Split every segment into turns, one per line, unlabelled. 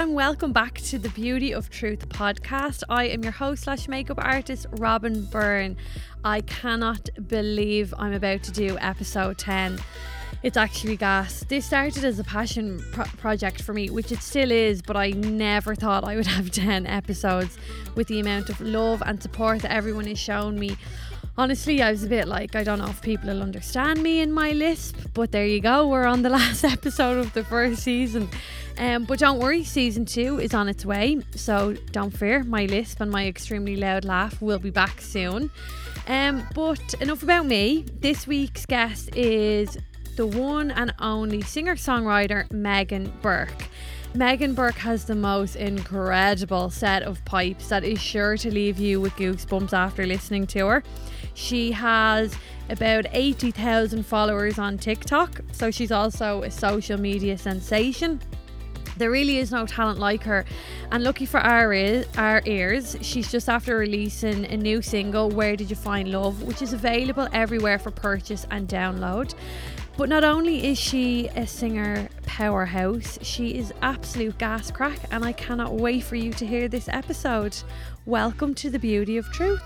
and welcome back to the Beauty of Truth podcast. I am your host slash makeup artist, Robin Byrne. I cannot believe I'm about to do episode 10. It's actually gas. This started as a passion pro- project for me, which it still is, but I never thought I would have 10 episodes with the amount of love and support that everyone has shown me. Honestly, I was a bit like, I don't know if people will understand me in my lisp, but there you go. We're on the last episode of the first season. Um, but don't worry, season two is on its way. So don't fear, my lisp and my extremely loud laugh will be back soon. Um, but enough about me. This week's guest is the one and only singer songwriter Megan Burke. Megan Burke has the most incredible set of pipes that is sure to leave you with goosebumps after listening to her. She has about 80,000 followers on TikTok, so she's also a social media sensation. There really is no talent like her, and lucky for our, our ears, she's just after releasing a new single, Where Did You Find Love, which is available everywhere for purchase and download. But not only is she a singer powerhouse, she is absolute gas crack, and I cannot wait for you to hear this episode. Welcome to the Beauty of Truth.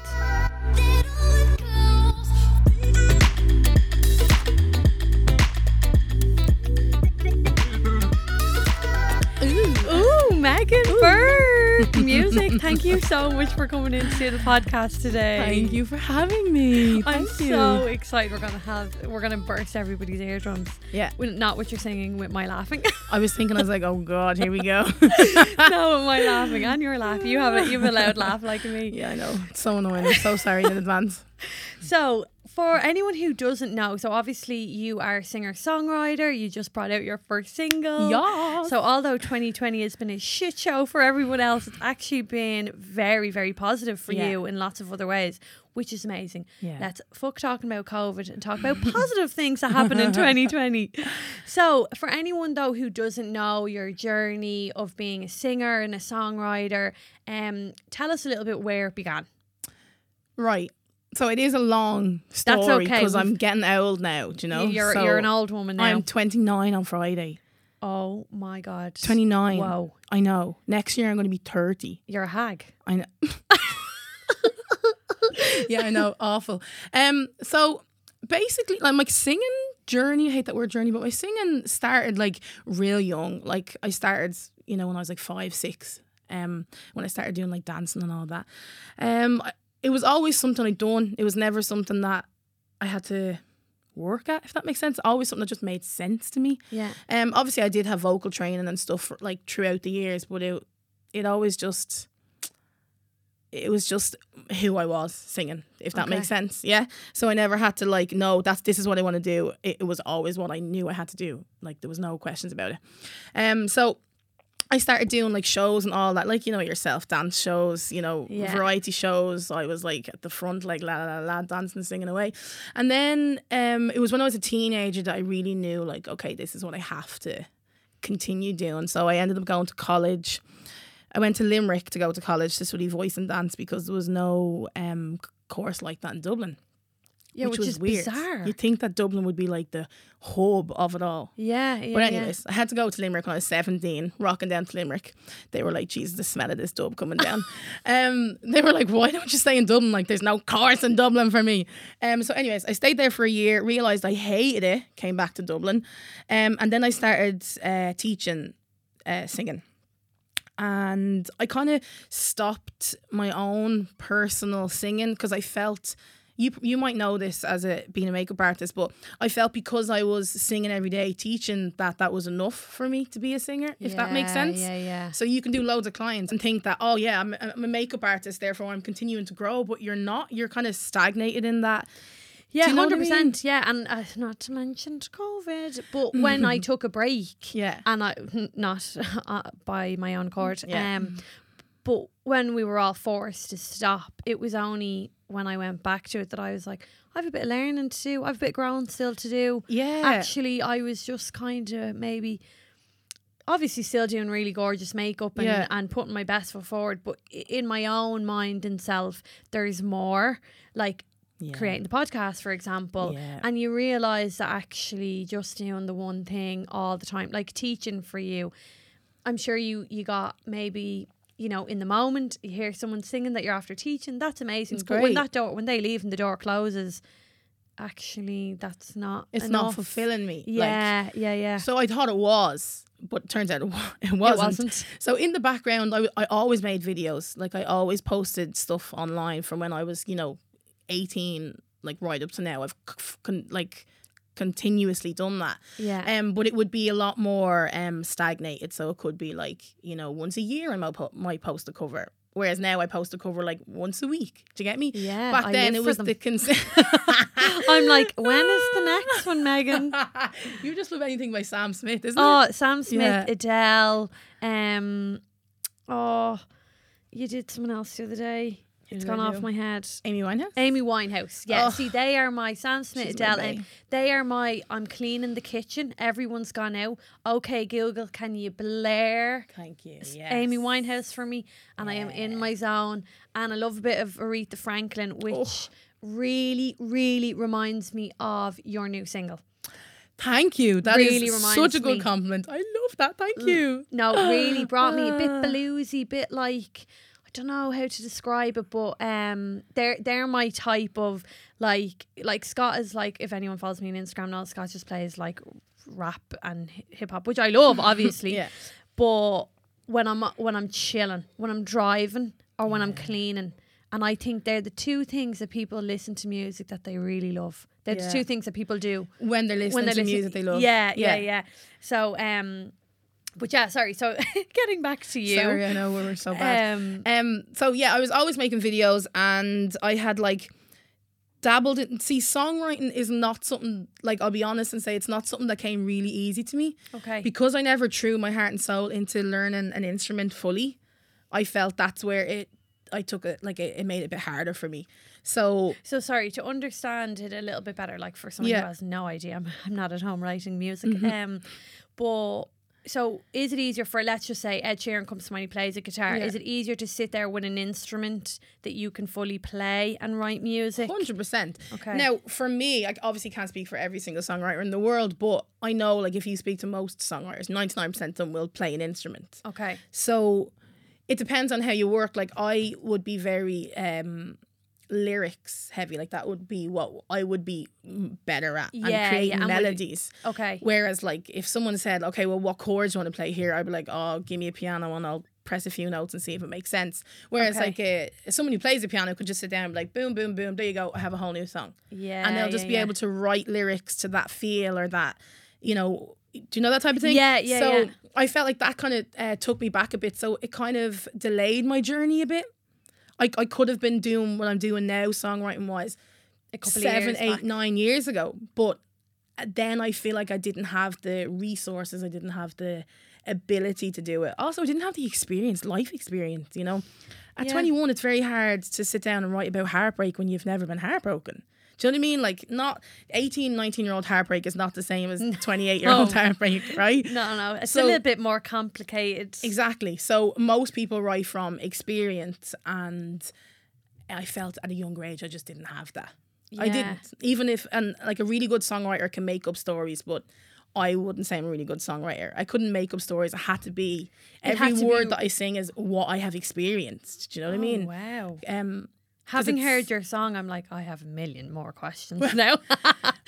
Ooh, Megan Burke music. Thank you so much for coming into the podcast today.
Thank you for having me.
I'm
you.
so excited. We're gonna have we're gonna burst everybody's eardrums.
yeah.
Not what you're singing with my laughing.
I was thinking, I was like, oh god, here we go.
no, with my laughing and your laugh. You have it. You have a loud laugh like me.
yeah, I know. It's so annoying. I'm so sorry in advance.
So, for anyone who doesn't know, so obviously you are a singer songwriter. You just brought out your first single.
Yeah.
So, although 2020 has been a shit show for everyone else, it's actually been very, very positive for
Yeah.
you in lots of other ways, which is amazing.
Yeah.
Let's fuck talking about COVID and talk about positive things that happened in 2020. So, for anyone though who doesn't know your journey of being a singer and a songwriter, um, tell us a little bit where it began.
right. So it is a long story
okay.
because I'm getting old now. Do you know?
you're
So
you're an old woman now.
I'm 29 on Friday.
oh my god.
29.
Whoa,
I know. Next year I'm going to be 30.
you're a hag.
I know. yeah, I know. Awful. Um. So basically, like my singing journey. I hate that word journey, but my singing started like real young. Like I started, you know, when I was like five, six. Um, when I started doing like dancing and all that. Um, I- it was always something I'd done. It was never something that I had to work at. If that makes sense. Always something that just made sense to me.
Yeah.
Um, obviously, I did have vocal training and stuff for, like throughout the years, but it it always just it was just who I was singing, if that
Okay.
makes sense. Yeah. So I never had to like, no, that's this is what I want to do. It, it was always what I knew I had to do. Like there was no questions about it. Um, so I started doing like shows and all that, like you know yourself, dance shows, you know,
Yeah.
variety shows. I was like at the front, like la la la, la dancing, singing away. And then um, it was when I was a teenager that I really knew, like, okay, this is what I have to continue doing. So I ended up going to college. I went to Limerick to go to college to study voice and dance because there was no um, course like that in Dublin.
Yeah, which,
was
is
weird.
bizarre.
You'd think that Dublin would be like the hub of it all.
yeah, yeah.
But
yeah.
anyways, I had to go to Limerick when I was 17, rocking down to Limerick. They were like, Jesus, the smell of this dub coming down. um, they were like, why don't you stay in Dublin? Like, there's no cars in Dublin for me. Um, so anyways, I stayed there for a year, realised I hated it, came back to Dublin. Um, and then I started uh, teaching uh, singing. And I kind of stopped my own personal singing because I felt you you might know this as a being a makeup artist, but I felt because I was singing every day, teaching that that was enough for me to be a singer. If that makes sense.
Yeah, yeah.
So you can do loads of clients and think that oh yeah I'm, I'm a makeup artist, therefore I'm continuing to grow, but you're not. You're kind of stagnated in that.
Yeah,
you know I
hundred percent. Yeah, and uh, not to mention COVID, but when I took a break,
Yeah.
and I not uh, by my own accord,
Yeah.
um, but when we were all forced to stop, it was only when I went back to it that I was like, I have a bit of learning to do. I have a bit of growing still to do.
Yeah.
Actually, I was just kind of maybe. Obviously, still doing really gorgeous makeup and,
Yeah.
and putting my best foot forward, but in my own mind and self, there's more. Like
Yeah.
creating the podcast, for example,
Yeah.
and you realize that actually just doing the one thing all the time, like teaching for you, I'm sure you you got maybe you know in the moment you hear someone singing that you're after teaching. That's amazing.
It's
but when that door when they leave and the door closes, actually that's not.
It's
enough.
not fulfilling me. Like,
Yeah, yeah, yeah.
so I thought it was, but it turns out it, wasn't.
wasn't.
So in the background, I always made videos. Like I always posted stuff online from when I was, you know, 18, like right up to now. I've c- f- con- like continuously done that.
Yeah.
Um, but it would be a lot more um stagnated. So it could be like, you know, once a year I might, po- might post a cover. Whereas now I post a cover like once a week. Do you get me?
Yeah,
Back
I
then it was
them.
the cons-
I'm like, when is the next one, Megan?
you just love anything by Sam Smith, isn't it?
Oh, Sam Smith,
Yeah.
Adele. Um, oh, you did someone else the other day. It's gone off my head.
Amy Winehouse.
Amy Winehouse. Yeah,
Oh.
see, they are my Sam Smith, Adele. and they are my. I'm cleaning the kitchen. Everyone's gone out. Okay, Google, can you blare
Thank you. Yes.
Amy Winehouse for me? And I am in my zone. And I love a bit of Aretha Franklin, which
Oh.
really, really reminds me of your new single.
Thank you. That is
Really
such
reminds
a good
me.
compliment. I love that. Thank you.
No, really brought me a bit
Ah.
bluesy, bit like don't know how to describe it, but um, they're they're my type of like like Scott is like if anyone follows me on Instagram now, Scott just plays like rap and hip hop, which I love, obviously.
Yeah.
But when I'm when I'm chilling, when I'm driving, or when I'm cleaning, and I think they're the two things that people listen to music that they really love. They're
Yeah.
the two things that people do
When they're listening
when they're
to
listening-
music they love.
Yeah, yeah, yeah. So, um, but yeah, sorry. So, getting back to you.
Sorry, I know we were so bad.
Um,
Um, so yeah, I was always making videos, and I had like dabbled in. See, songwriting is not something like I'll be honest and say it's not something that came really easy to me
okay.
because I never threw my heart and soul into learning an instrument fully. I felt that's where it. I took it like it, it made it a bit harder for me. So
so sorry to understand it a little bit better. Like for someone
Yeah.
who has no idea, I'm, I'm not at home writing music.
Mm-hmm.
Um, but so is it easier for let's just say Ed Sheeran comes to mind, he plays a guitar.
Yeah.
Is it easier to sit there with an instrument that you can fully play and write music?
Hundred percent.
Okay.
Now, for me, I obviously can't speak for every single songwriter in the world, but I know, like, if you speak to most songwriters, ninety nine percent of them will play an instrument.
Okay.
So it depends on how you work. Like, I would be very um lyrics heavy. Like that would be what I would be better at
Yeah,
and
yeah,
creating
and would-
melodies.
Okay.
Whereas, like, if someone said, "Okay, well, what chords do you want to play here?" I'd be like, "Oh, give me a piano and I'll press a few notes and see if it makes sense." Whereas,
Okay.
like, uh, someone who plays the piano could just sit down and be like, "Boom, boom, boom, there you go. I have a whole new song,"
Yeah.
and they'll just
yeah,
be
yeah.
able to write lyrics to that feel or that, you know. Do you know that type of thing?
Yeah, yeah,
So
yeah.
I felt like that kind of uh, took me back a bit. So it kind of delayed my journey a bit. I, I could have been doing what I'm doing now, songwriting wise,
a couple
seven, eight,
back.
nine years ago. But uh, then I feel like I didn't have the resources, I didn't have the ability to do it. Also, I didn't have the experience, life experience, you know. At
Yeah.
21, it's very hard to sit down and write about heartbreak when you've never been heartbroken. Do you know what I mean? Like, not 18, 19 year old heartbreak is not the same as 28 year old
No.
heartbreak, right?
No, no, it's a little bit more complicated.
Exactly. So most people write from experience, and I felt at a younger age I just didn't have that. I didn't. Even if and like a really good songwriter can make up stories, but I wouldn't say I'm a really good songwriter. I couldn't make up stories. I had to be
It
every
had to
word
be-
that I sing is what I have experienced. Do you know what I mean?
Oh, wow.
Um.
Having heard your song, I'm like, I have a million more questions now.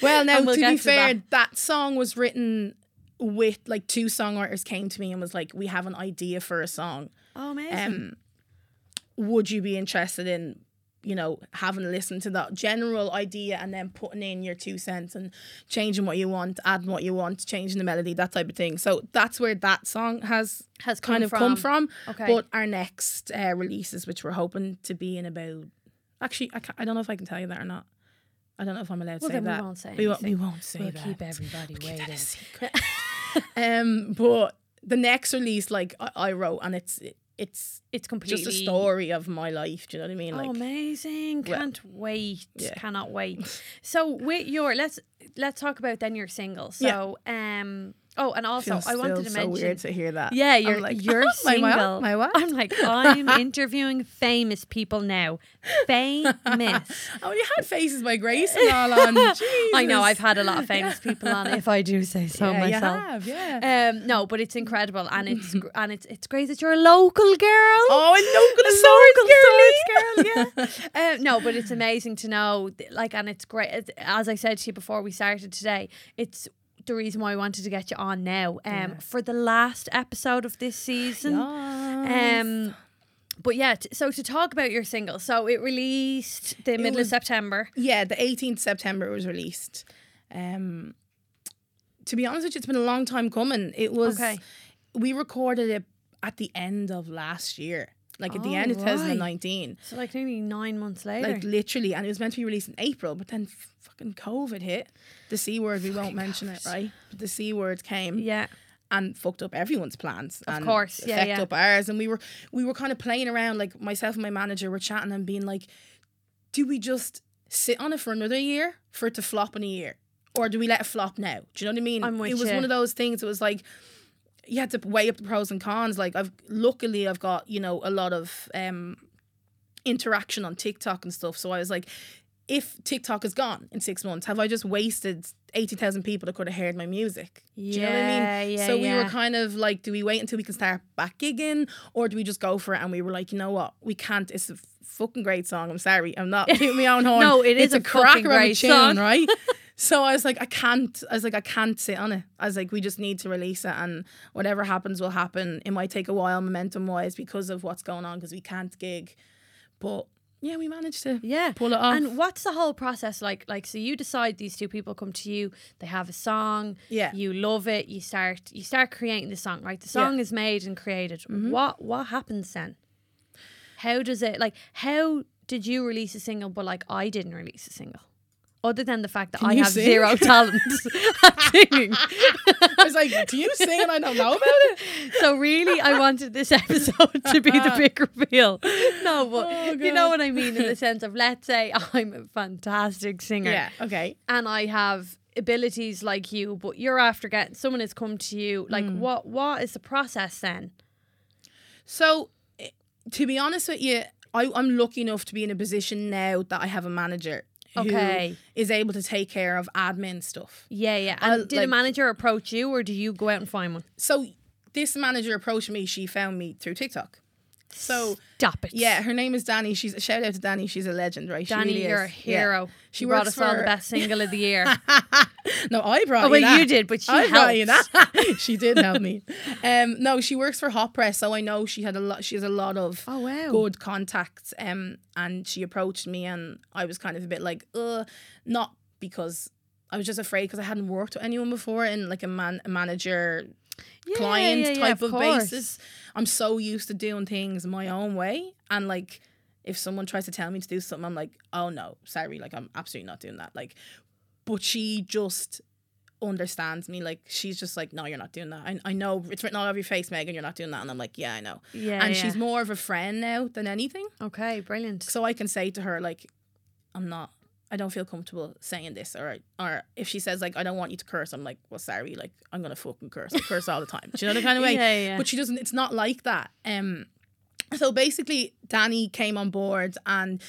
Well, now
we'll
to be
to
fair,
that.
that. song was written with like two songwriters came to me and was like, "We have an idea for a song."
oh, amazing.
um, would you be interested in you know having a listen to that general idea and then putting in your two cents and changing what you want adding what you want changing the melody that type of thing so that's where that song has
Has
kind
come
of come
from.
from
Okay.
but our next uh, releases which we're hoping to be in about actually I, I don't know if I can tell you that or not I don't know if I'm allowed to
Well,
say
then we won't say
we, won't, we won't say
we'll
that
keep everybody
Keep that a
waiting.
secret. um, but the next release, like I, I wrote, and it's it's
It's completely
just a story of my life. Do you know what I mean?
Oh, amazing! Can't wait.
yeah.
Cannot wait. So with your let's let's talk about then your single.
Yeah.
So um, Oh, and also
Feels
I wanted to
so
mention.
weird to hear that.
Yeah,
I'm
you're
like,
you're
my
single.
what? My what?
I'm like I'm interviewing famous people now. Famous.
oh, you had faces by Grace and all on.
I know I've had a lot of famous people on, if I do say so
yeah,
myself.
You have, yeah.
Um, no, but it's incredible, and it's and it's it's great that you're a local girl.
oh, a local
A local girl, yeah. um, no, but it's amazing to know, like, and it's great. As I said to you before we started today, it's the reason why I wanted to get you on now. Um, for the last episode of this season.
Yes.
Um, but yeah, t- so to talk about your single, so it released the middle of September.
yeah, the 18th September it was released. Um, to be honest with you, it's been a long time coming. It was
Okay.
we recorded it at the end of last year, like at the oh, end of
Oh, right.
2019,
So like nearly nine months later.
like literally, and it was meant to be released in April, but then fucking COVID hit. The c word we won't mention it, right? But the c word came
yeah.
and fucked up everyone's plans. Of and
course, yeah,
fucked
yeah.
up ours. And we were we were kind of playing around, like myself and my manager were chatting and being like, do we just sit on it for another year for it to flop in a year? Or do we let it flop now? Do you know what I mean?
I'm with
it was
you.
one of those things. It was like you had to weigh up the pros and cons. Like I've luckily I've got, you know, a lot of um interaction on TikTok and stuff. So I was like, if TikTok is gone in six months, have I just wasted eighty thousand people that could have heard my music? Do you know what I mean?
Yeah, yeah,
so we were kind of like, do we wait until we can start back gigging, or do we just go for it? And we were like, you know what, we can't. It's a fucking great song. I'm sorry, I'm not putting my own horn.
No, it is
it's
a
a, cracker
fucking
of a
great
tune,
song.
right? so I was like, I can't. I was like, I can't sit on it. I was like, we just need to release it, and whatever happens will happen. It might take a while, momentum wise, because of what's going on, because we can't gig, but. Yeah, we managed to
Yeah.
pull it off.
And what's the whole process like? Like, so you decide these two people come to you, they have a song,
Yeah.
you love it, you start you start creating the song, right? The song is made and created.
Mm-hmm.
What what happens then? How does it like how did you release a single but like I didn't release a single? Other than the fact that
Can
I have
sing?
zero talent at singing.
I was like, do you sing and I don't know about it?
So really, I wanted this episode to be the big reveal. No, but
Oh,
you know what I mean in the sense of let's say I'm a fantastic singer
Yeah, okay.
and I have abilities like you, but you're after getting someone has come to you. Like
Mm.
what what is the process then?
So, eh, to be honest with you, I, I'm lucky enough to be in a position now that I have a manager
Okay.
is able to take care of admin stuff.
Yeah, yeah. And
I'll,
did a manager approach you or do you go out and find one?
So, this manager approached me. She found me through TikTok. So,
Stop it.
yeah, her name is Danny. She's a shout out to Danny. She's a legend, right? She
Danny,
really
you're a
is. Yeah.
hero.
She
She brought
works
us all the best single of the year.
No, I brought
Oh,
you
well,
that.
you did, but she
I brought you
helped.
that. she did help me. Um, no, she works for Hot Press, so I know she had a lot. She has a lot of
Oh, wow.
good contacts. Um, and she approached me, and I was kind of a bit like, uh, not because I was just afraid because I hadn't worked with anyone before in like a man, a manager
Yeah,
client
yeah, yeah,
type of,
course.
basis. I'm so used to doing things my own way, and like if someone tries to tell me to do something, I'm like, oh no, sorry, like I'm absolutely not doing that. Like, but she just understands me. Like she's just like, no, you're not doing that. I, I know it's written all over your face, Megan. You're not doing that, and I'm like, yeah, I know.
Yeah.
and she's more of a friend now than anything.
Okay, brilliant.
So I can say to her like, I'm not. I don't feel comfortable saying this, or or if she says like I don't want you to curse, I'm like, well, sorry, like I'm gonna fucking curse. I curse all the time. Do you know the kind of way?
Yeah, yeah.
But she doesn't. It's not like that. Um, so basically, Danny came on board, and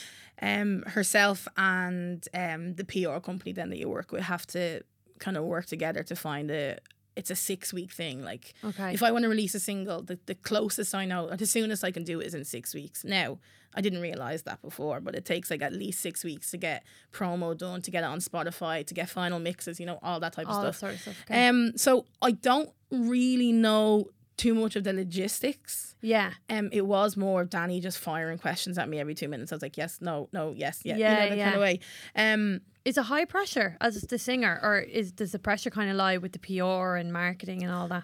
um, herself and um the PR company then that you work with have to kind of work together to find a. It's a six week thing. Like
Okay.
if I want to release a single, the, the closest I know, the soonest I can do it is in six weeks. Now, I didn't realize that before, but it takes like at least six weeks to get promo done, to get it on Spotify, to get final mixes, you know, all that type
all
of stuff.
sort of stuff. Okay.
Um, so I don't really know too much of the logistics.
yeah.
Um, it was more of Danny just firing questions at me every two minutes. I was like, yes, no, no, yes, yeah,
Yeah,
you know, that
yeah.
kind of way. Um,
Is it high pressure as the singer, or is does the pressure kind of lie with the PR and marketing and all that?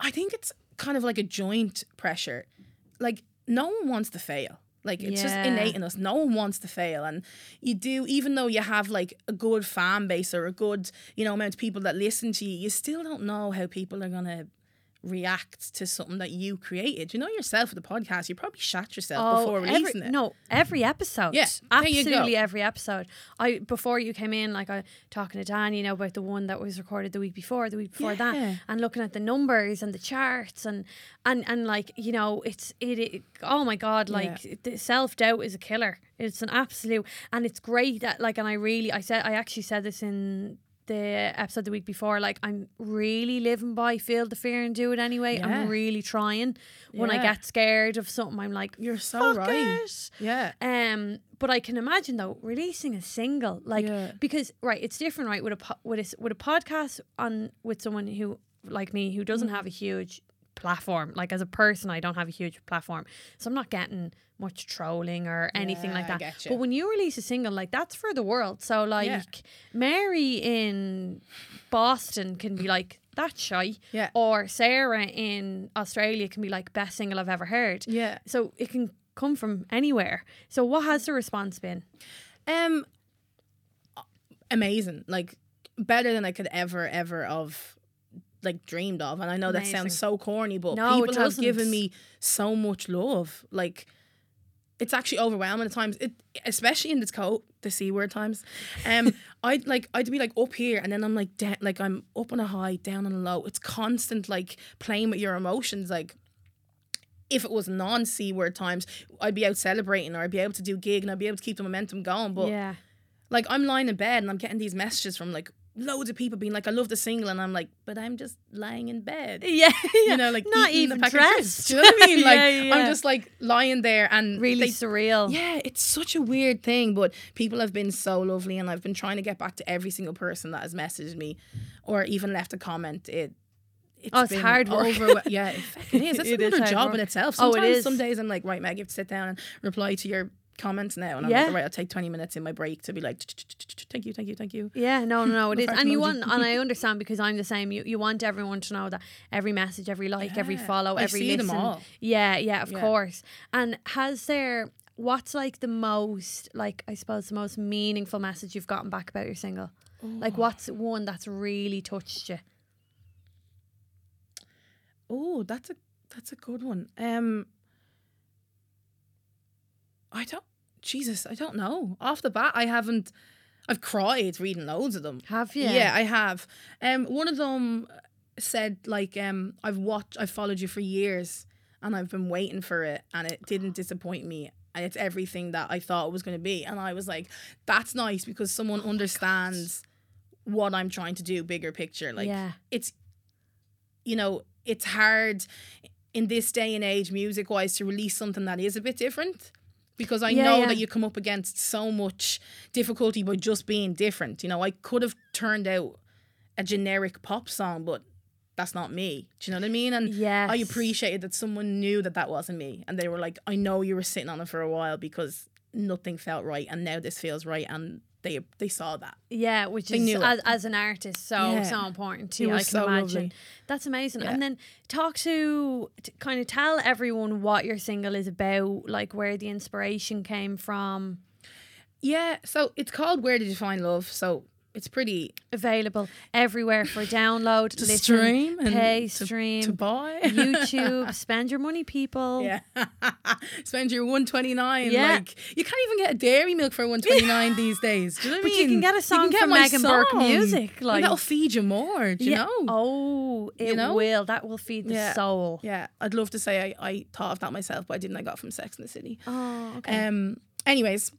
I think it's kind of like a joint pressure. Like no one wants to fail. Like it's just innate in us. No one wants to fail, and you do. Even though you have like a good fan base or a good you know amount of people that listen to you, you still don't know how people are gonna react to something that you created. You know yourself with the podcast, you probably shat yourself oh, before
Oh, every,
releasing it.
No, every episode.
Yeah, there you go.
absolutely every episode. I before you came in, like I talking to Dan, you know about the one that was recorded the week before, the week before
Yeah.
that, and looking at the numbers and the charts and and and like you know, it's it. it oh my god, like the self doubt is a killer. It's an absolute, and it's great that like, and I really, I said, I actually said this in the episode the week before like i'm really living by feel the fear and do it anyway
Yeah.
i'm really trying when i get scared of something i'm like
You're so
"Fuck
right.
it."
Yeah.
Um, but I can imagine though releasing a single like
Yeah.
because right, it's different, right? With a po- with a with a podcast on with someone who like me who doesn't
Mm.
have a huge platform. Like as a person, I don't have a huge platform, so I'm not getting much trolling or anything like
Yeah, I
that. But when you release a single, like that's for the world. So like
Yeah.
Mary in Boston can be like. That's shy.
Yeah.
Or Sarah in Australia can be like best single I've ever heard.
Yeah.
So it can come from anywhere. So what has the response been?
Um amazing. Like better than I could ever, ever have like dreamed of. And I know that sounds so corny, but
No,
people have given me so much love. Like it's actually overwhelming at times. It especially in this coat, the C word times. Um I'd like I'd be like up here and then I'm like down like I'm up on a high, down on a low. It's constant like playing with your emotions. Like if it was non C word times, I'd be out celebrating or I'd be able to do gig and I'd be able to keep the momentum going. But
yeah.
like I'm lying in bed and I'm getting these messages from like loads of people being like, I love the single, and I'm like, but I'm just lying in bed.
Yeah.
You know, like
not even dressed.
Do you know what I mean? Like
Yeah, yeah,
I'm just like lying there and
really
they-
surreal.
yeah, it's such a weird thing, but people have been so lovely, and I've been trying to get back to every single person that has messaged me or even left a comment. It. It's
Oh, it's
been
hard work.
overwhe- yeah, it is. It's
It is
another
hard
job
work.
in itself.
Oh, it is.
Some days I'm like, right, Meg, you have to sit down and reply to your comments now, and I'm
Yeah.
like, right, I'll take 20 minutes in my break to be like, thank you, thank you, thank you.
Yeah, no, no, no, it is, and you want, and I understand because I'm the same. You, you want everyone to know that every message, every like, every follow,
I
every
them
listen.
all.
Yeah, yeah, of
Yeah.
course. And has there, what's like the most, like I suppose, the most meaningful message you've gotten back about your single? Like, what's one that's really touched you?
Oh, that's a that's a good one. Um, I don't. Jesus, I don't know. Off the bat, I haven't. I've cried reading loads of them.
Have you?
Yeah, I have. Um, one of them said like, um, I've watched, I've followed you for years, and I've been waiting for it, and it didn't disappoint me. And it's everything that I thought it was going to be. And I was like, that's nice because someone understands what I'm trying to do, bigger picture. Like,
yeah,
it's you know it's hard in this day and age music wise to release something that is a bit different because I
Yeah,
know
yeah.
that you come up against so much difficulty by just being different. You know, I could have turned out a generic pop song, but that's not me. Do you know what I mean? And
yes.
I appreciated that someone knew that that wasn't me, and they were like, "I know you were sitting on it for a while because nothing felt right, and now this feels right." And they they saw that.
Yeah, which
They
is
knew
as, as an artist so
Yeah.
so important too. I can
so
imagine.
lovely.
That's amazing.
Yeah.
And then talk to, to kind of tell everyone what your single is about, like where the inspiration came from.
Yeah, so it's called "Where Did You Find Love?" So it's pretty
Available everywhere for download,
to
listen,
stream
pay,
to,
stream,
to buy.
YouTube. Spend your money, people.
yeah, spend your one twenty nine.
Yeah.
Like you can't even get a dairy milk for one twenty nine these days. Do you know what
But
I
you can get a song
get
from Megan Burke
song.
Music,
And
like-
that'll feed you more. Do you
Yeah.
know?
Oh, it
You know?
will. That will feed the
Yeah.
soul.
Yeah, I'd love to say I, I thought of that myself, but I didn't. I got it from Sex in the City.
Oh, okay.
Um. Anyways,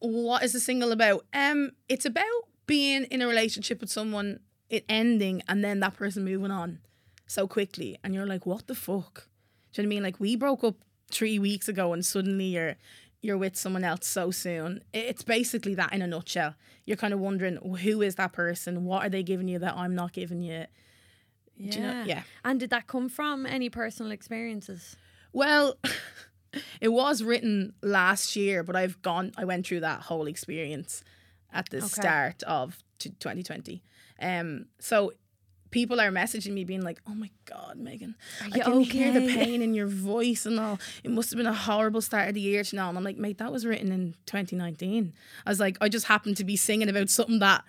what is the single about? Um, it's about being in a relationship with someone, it ending, and then that person moving on so quickly, and you're like, what the fuck? Do you know what I mean? Like we broke up three weeks ago, and suddenly you're you're with someone else so soon. It's basically that in a nutshell. You're kind of wondering who is that person? What are they giving you that I'm not giving you?
yeah.
You know? Yeah.
And did that come from any personal experiences?
Well, it was written last year, but I've gone. I went through that whole experience at the
Okay.
start of t- 2020. Um, so people are messaging me being like, "Oh my god, Megan, I
you
can hear the pain in your voice and all. It must have been a horrible start of the year, you know." And I'm like, "Mate, that was written in 2019." I was like, "I just happened to be singing about something that."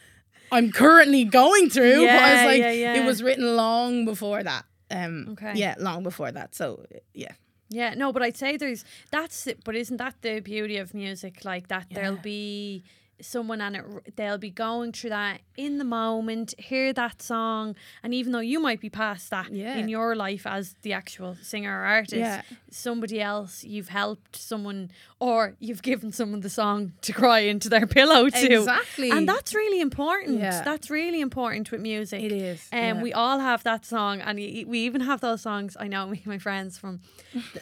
I'm currently going through, but I
Yeah,
was like,
yeah, yeah.
it was written long before that. Um,
Okay.
Yeah, long before that. So yeah.
Yeah, no, but I'd say there's that's it. But isn't that the beauty of music? Like that, there'll be someone and it, they'll be going through that in the moment, hear that song, and even though you might be past that
Yeah.
in your life as the actual singer or artist,
Yeah.
somebody else you've helped someone or you've given someone the song to cry into their pillow to.
Exactly.
And that's really important.
Yeah.
That's really important with music.
It is,
Um,
yeah.
we all have that song, and we even have those songs. I know me, and my friends from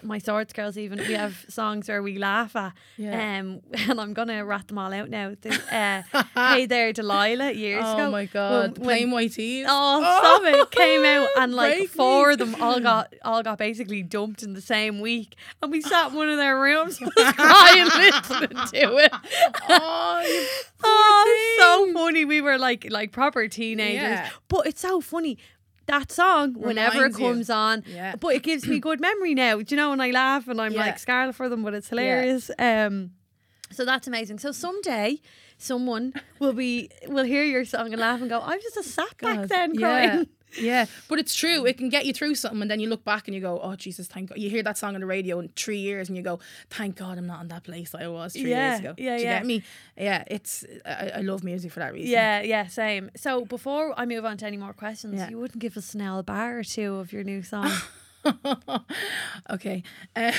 my Swords Girls. Even we have songs where we laugh at.
Yeah.
Um, and I'm gonna rat them all out now. Uh, hey there, Delilah. Years
Oh
ago.
Oh
my
god.
when-
Plain White T's.
Oh, stop it! Came out and like
Break
four
me.
of them all got all got basically dumped in the same week, and we sat in one of their rooms, crying listening to it.
Oh,
Oh, so funny. We were like like proper teenagers.
Yeah.
But it's so funny. That song, whenever it
Reminds you.
comes on,
Yeah.
but it gives me good memory now. Do you know when I laugh and I'm
Yeah.
like scarlet for them, but it's hilarious. Um so that's amazing. So someday someone will be will hear your song and laugh and go, I was just a sat back
God,
then
yeah,
crying.
Yeah, but it's true. It can get you through something, and then you look back and you go, "Oh Jesus, thank God!" You hear that song on the radio in three years, and you go, "Thank God, I'm not in that place I was three
Yeah,
years ago."
yeah,
Do you
yeah.
get me? Yeah, it's I, I love music for that reason.
Yeah, yeah, same. So before I move on to any more questions,
Yeah.
you wouldn't give us an L bar or two of your new song.
okay. Um,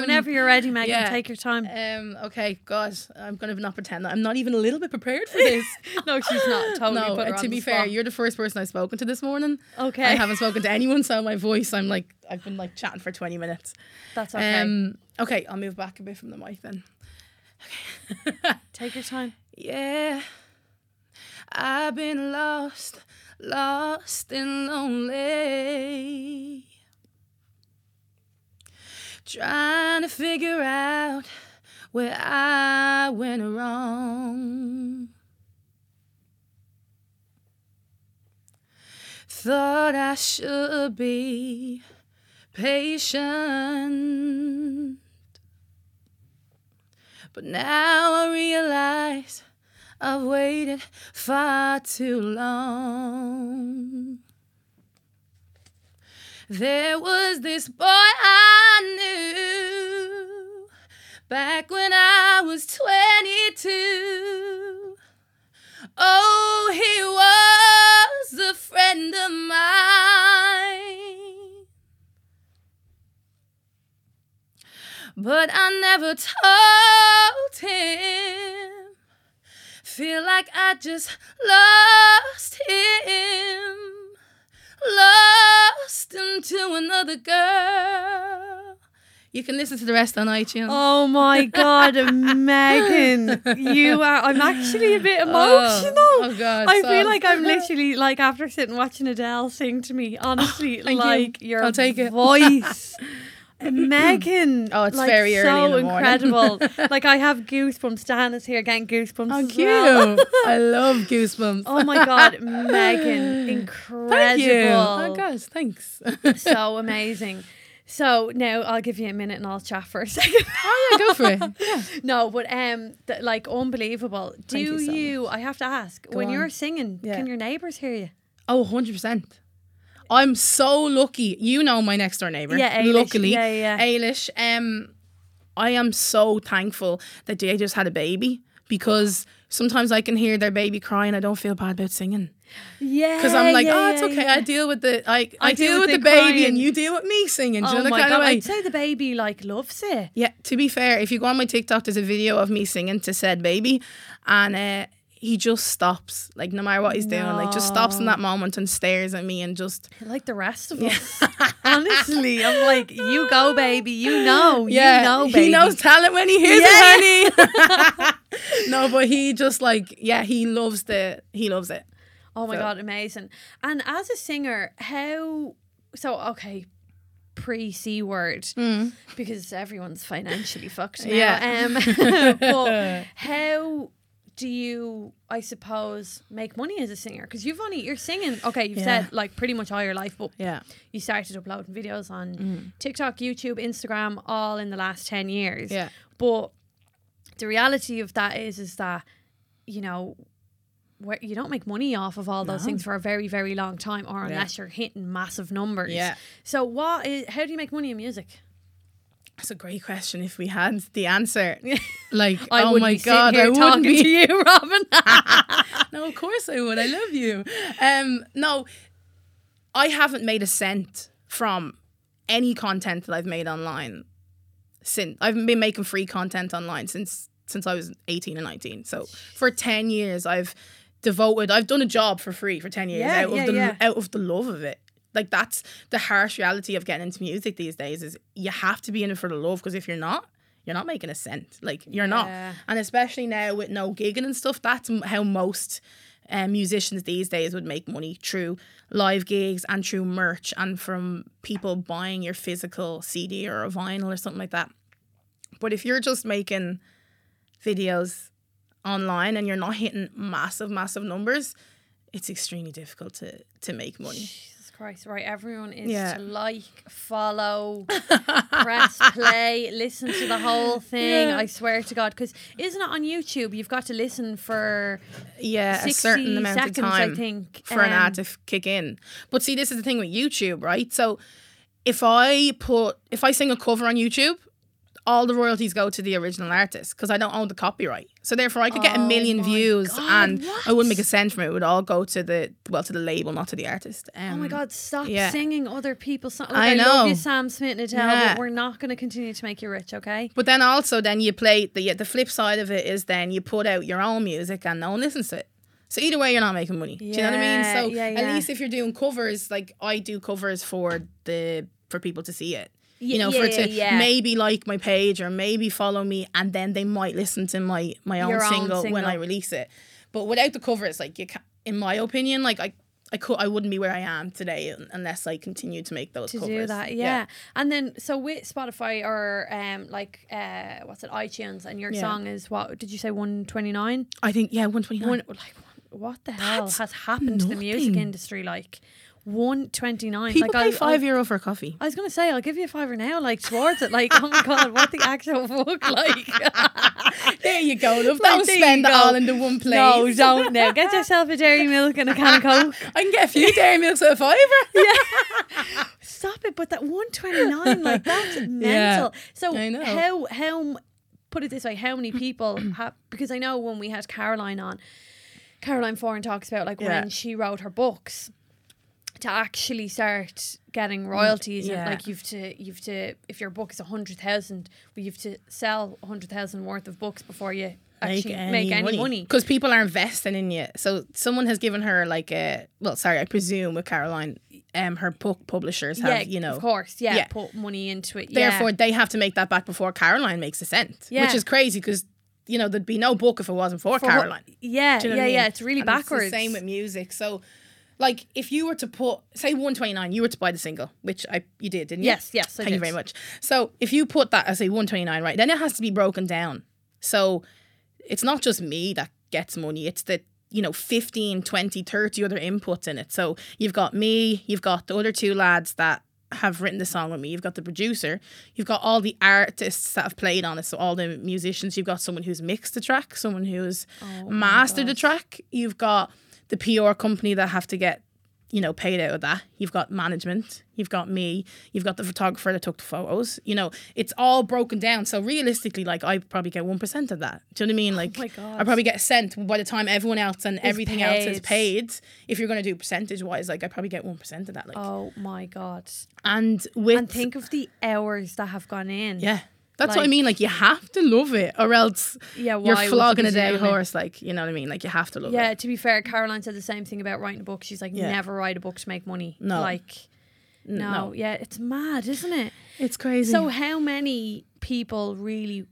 Whenever you're ready, Megan,
yeah.
take your time.
Um. Okay, God, I'm gonna not pretend that I'm not even a little bit prepared for this.
no, she's not. Totally
no,
put her on
to be fair,
spot.
you're the first person I've spoken to this morning.
Okay.
I haven't spoken to anyone, so my voice, I'm like, I've been like chatting for 20 minutes.
That's okay.
Um. Okay, I'll move back a bit from the mic then. Okay.
take your time.
Yeah, I've been lost, lost and lonely. Trying to figure out where I went wrong. Thought I should be patient. But now I realize I've waited far too long. There was this boy I knew back when I was 22. Oh, he was a friend of mine. But I never told him. Feel like I just lost him. Lost into another girl. You can listen to the rest on iTunes.
Oh my god, Megan, you are. I'm actually a bit oh, emotional.
oh God,
I
stop.
feel like I'm literally like after sitting watching Adele sing to me. Honestly,
Thank you.
like your
I'll take it.
voice. Megan,
Oh, it's
like,
very early
so
in the
incredible. like I have goosebumps. Dan is here getting goosebumps.
Oh,
as
cute.
well.
I love goosebumps.
Oh my god, Megan, incredible.
Thank you. Oh gosh, thanks.
so amazing. So now I'll give you a minute and I'll chat for a second.
Oh, yeah, go for it. Yeah.
no, but um, th- like unbelievable. Do
Thank you so
you? I have to ask. when
on.
you're singing,
Yeah.
can your neighbours hear you?
Oh, 100%. I'm so lucky. You know my next door neighbor.
Yeah, Ailish.
Luckily.
Yeah, yeah.
Ailish. Um, I am so thankful that they just had a baby because sometimes I can hear their baby crying. I don't feel bad about singing
Yeah,
because I'm like,
yeah,
oh, it's okay.
yeah.
I deal with the I, I,
deal
deal,
with
with
the
the, baby
crying.
and you deal with me singing. Do you
Oh
know
my
kind
god! I'd say the baby like loves it.
Yeah, to be fair, if you go on my TikTok, there's a video of me singing to said baby, and uh, he just stops, like no matter what he's doing, like just stops in that moment and stares at me and just
Like the rest of us. Honestly, I'm like, you go, baby. You know.
yeah,
you know, baby.
he knows talent when he hears it, honey. no, but he just like yeah, he loves the he loves it.
Oh my
So-
god, amazing! And as a singer, how? So okay, pre c word because everyone's financially fucked now.
Yeah.
Um, but how do you, I suppose, make money as a singer? Because you've only you're singing. Okay, you've
Yeah.
said like pretty much all your life, but
Yeah,
you started uploading videos on mm-hmm. TikTok, YouTube, Instagram, all in the last ten years.
yeah,
But the reality of that is, is that you know, where you don't make money off of all those
No.
things for a very very long time, or unless you're hitting massive numbers.
Yeah.
So what is? How do you make money in music?
That's a great question. If we had the answer, like,
I
oh my god, I wouldn't be.
to you, Robin.
no, of course I would. I love you. Um, no, I haven't made a cent from any content that I've made online since I've been making free content online since since I was 18 and 19. So for 10 years I've devoted I've done a job for free for 10 years
Yeah,
out
yeah,
of the
yeah.
out of the love of it. Like that's the harsh reality of getting into music these days is you have to be in it for the love because if you're not you're not making a cent. Like you're
Yeah.
not. And especially now with no gigging and stuff, that's how most um, musicians these days would make money through live gigs and through merch and from people buying your physical CD or a vinyl or something like that. But if you're just making videos online and you're not hitting massive, massive numbers, it's extremely difficult to to make money.
Christ! Right, everyone is
Yeah.
to like, follow, press play, listen to the whole thing.
Yeah.
I swear to God, because isn't it on YouTube? You've got to listen for
Yeah, a
60
certain amount
seconds,
of time.
I think,
for an ad
um,
to f- kick in. But see, this is the thing with YouTube, right? So if I put if I sing a cover on YouTube, all the royalties go to the original artist because I don't own the copyright. So therefore, I could get a million views
God,
and I wouldn't make a cent from it. It would all go to the well to the label, not to the artist. Um,
Oh my God! Stop
yeah.
singing other people's songs.
I
I, love
know.
you, Sam Smith and Adele,
Yeah.
but we're not going to continue to make you rich, okay?
But then also, then you play the the flip side of it is then you put out your own music and no one listens to it. So either way, you're not making money. Do you know what I mean? So
yeah,
at least if you're doing covers, like I do covers for the for people to see it. You know,
yeah,
for it to
yeah, yeah.
maybe like my page or maybe follow me, and then they might listen to my my own,
Your own
single, when I release it. But without the covers, like you, can, in my opinion, like I. I could I wouldn't be where I am today unless I continue to make those
to
covers.
do that yeah. and then so with spotify or um like uh what's it itunes and your
Yeah.
song is what did you say 129
I think yeah, one twenty nine.
one like what the hell
That's
has happened to the music industry like 129
People
like
pay
I'll-
5
I'll-
euro for a coffee.
I was gonna say I'll give you a fiver now, like towards it. Like, oh my god, what the actual fuck? Like,
There you go. Love.
Like,
Don't spend it all into one place.
no, don't now. Get yourself a dairy milk and a can of coke.
I can get a few dairy milks at a fiver. Yeah.
Stop it! But that one twenty nine, like that's mental. So how how put it this way? How many people have? Because I know when we had Caroline on, Caroline Foran talks about like
Yeah.
when she wrote her books to actually start getting royalties
yeah.
and like you've to you've to if your book is a hundred thousand, well, you've to sell a hundred thousand worth of books before you actually make any, money.
because people are investing in you. So someone has given her like a well, sorry, I presume with Caroline, um, her book publishers have
yeah,
you know.
of course, yeah,
yeah.
put money into it.
Therefore,
yeah.
they have to make that back before Caroline makes a cent,
Yeah.
which is crazy because you know there'd be no book if it wasn't for,
For what-
Caroline.
yeah,
you know
yeah,
I mean?
yeah. It's really
And
backwards.
It's the same with music. So, like, if you were to put, say, one twenty nine, you were to buy the single, which I you did, didn't you?
Yes, yes, I
Thank you very much. So, if you put that as a one twenty nine, right, then it has to be broken down. So, it's not just me that gets money; it's the you know 15 20 30 other inputs in it so you've got me you've got the other two lads that have written the song with me you've got the producer you've got all the artists that have played on it so all the musicians you've got someone who's mixed the track someone who's
Oh
mastered the track you've got the PR company that have to get you know paid out of that you've got management you've got me you've got the photographer that took the photos you know it's all broken down so realistically like I probably get 1% of that do you know what I mean
oh like Oh.
I probably get sent by the time everyone else and everything else is
paid.
paid if you're going to do percentage wise like I probably get 1% of that like
Oh my god!
and with
And think of the hours that have gone in.
yeah that's what I mean like you have to love it or else
yeah.
you're
you
flogging a dead horse like you know what I mean like you have to love
Yeah,
it Yeah.
to be fair, Caroline said the same thing about writing a book. She's like,
Yeah.
never write a book to make money.
No.
like, no,
no.
yeah, it's mad, isn't it?
it's crazy
So, how many people really?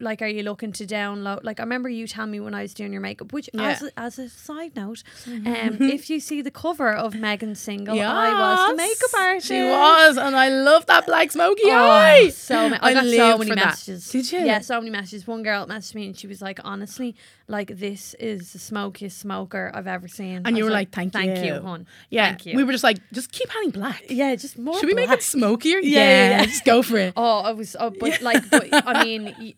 Like, are you looking to download? Like, I remember you telling me when I was doing your makeup. Which, as
Yeah.
a, as a side note, um, if you see the cover of Megan's single, I was the makeup artist.
She was, and I love that black smoky
Oh,
eye.
so ma- I, got so many
for that.
messages.
Did you?
Yeah, so many messages. One girl messaged me and she was like, honestly, like this is the smokiest smoker I've ever seen. I
And you were like, "Thank
thank you, thank
you."
hon.
Yeah,
Thank you.
we were just like, just keep adding black.
yeah, just more.
Should we make it smokier?
Yeah, yeah, yeah.
just go for it.
Oh, I was, oh, but like, but I mean, y-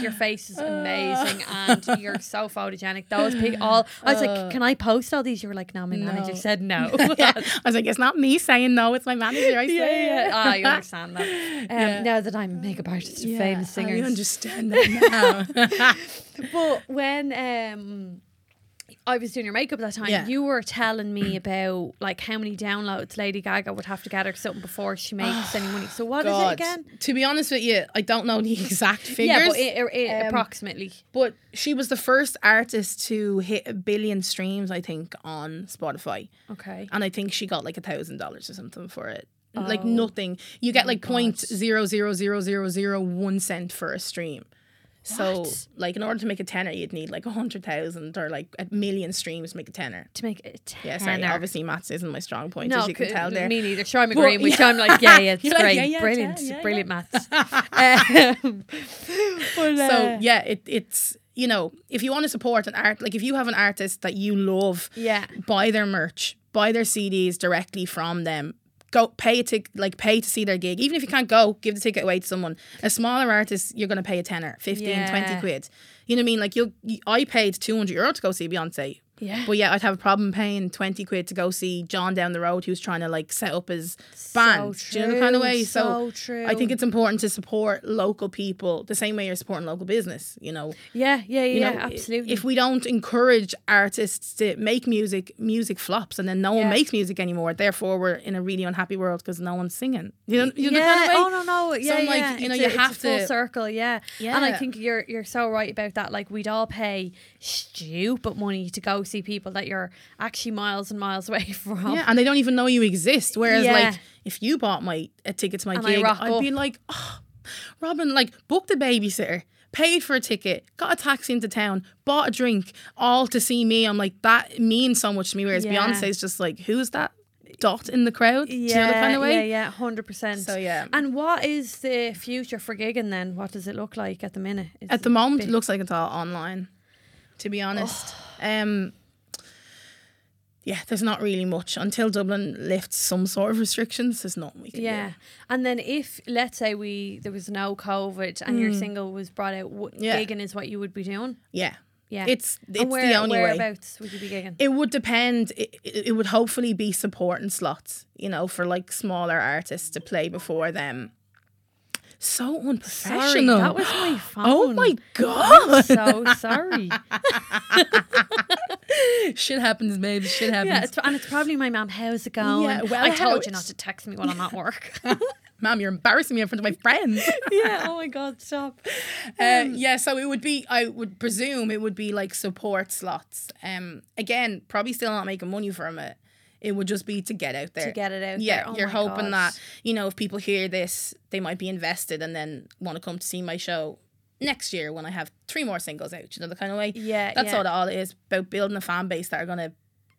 your face is amazing and you're so photogenic. Those pic all I was like, Can I post all these? You were like, No, my manager
No.
said no.
yeah. I was like, it's not me saying no, it's my manager. I say
yeah,
it.
yeah. Ah, I understand that. Um,
Yeah.
Now that I'm a makeup artist
Yeah,
famous
I
singers.
understand that now.
But when um I was doing your makeup that time,
Yeah.
you were telling me about like how many downloads Lady Gaga would have to get or something before she makes any money. So what is it again?
To be honest with you, I don't know the exact figures.
Yeah, but it, it,
Um,
approximately.
But she was the first artist to hit a billion streams, I think, on Spotify.
Okay.
And I think she got like a thousand dollars or something for it. Like
Oh.
nothing. You get like
God.
point zero zero zero zero zero one cent for a stream. So
What?
like in order to make a tenner you'd need like a hundred thousand or like a million streams to make a tenner.
To make it a
Yeah, sorry, obviously maths isn't my strong point,
No,
as you can tell there.
me neither. Sure, I'm agreeing with you.
yeah.
I'm like, yeah, yeah, it's
You're like,
great,
yeah, yeah,
brilliant,
yeah,
brilliant maths. um, but,
So
uh,
yeah, it, it's you know, if you want to support an art like if you have an artist that you love,
yeah,
buy their merch, buy their CDs directly from them. Go pay a tick like pay to see their gig. Even if you can't go, give the ticket away to someone. A smaller artist, you're gonna pay a tenner, 15, 20 quid. You know what I mean? Like you'll you, I paid two hundred euro to go see Beyonce.
Yeah.
But yeah, I'd have a problem paying twenty quid to go see John down the road who's trying to like set up his band.
So
Do you know the kind of
true,
way?
so true.
I think it's important to support local people the same way you're supporting local business, you know.
yeah, yeah,
You
yeah,
know,
absolutely.
If we don't encourage artists to make music, music flops and then no one makes music anymore. Therefore, we're in a really unhappy world because no one's singing. You know, you know the
yeah.
kind of way?
Oh no, no. Yeah,
like,
yeah.
you know,
It's
you
a-
have
full
to-
circle. Yeah. yeah. And I think you're you're so right about that. Like we'd all pay stupid money to go see people that you're actually miles and miles away from.
Yeah, and they don't even know you exist. Whereas,
Yeah.
like, if you bought my a ticket to my
And
gig, I'd be like, oh, Robin, like, booked a babysitter, paid for a ticket, got a taxi into town, bought a drink, all to see me. I'm like, that means so much to me. Whereas
Yeah.
Beyonce's just like, who's that dot in the crowd? Do you know the kind of way?
yeah, yeah, hundred percent.
So yeah.
And what is the future for gigging then? What does it look like at the minute? Is
At the moment,
big-
it looks like it's all online. To be honest, um, yeah, there's not really much until Dublin lifts some sort of restrictions. There's nothing we can do.
Yeah,
do.
and then if let's say we there was no COVID and your single was brought out, w-
Mm. Yeah.
gigging is what you would be doing.
Yeah,
Yeah,
it's it's
where,
the only way.
whereabouts would you be gigging?
It would depend. It, it would hopefully be supporting slots, you know, for like smaller artists to play before them. So unprofessional.
Sorry, that was my phone.
oh my god!
so sorry.
Shit happens, babe. Shit happens.
yeah, it's, and it's probably my mum. How's it going?
Yeah, well,
I told you not to text me while I'm at work.
Mom, you're embarrassing me in front of my friends.
yeah. Oh my god, stop.
Uh, yeah, so it would be. I would presume it would be like support slots. Um, again, probably still not making money from it. It would just be to get out there.
To get it out
Yeah,
there. Oh
you're hoping
God.
that you know if people hear this, they might be invested and then want to come to see my show next year when I have three more singles out. You know the kind of way.
Yeah,
that's
yeah.
all. All it is about building a fan base that are gonna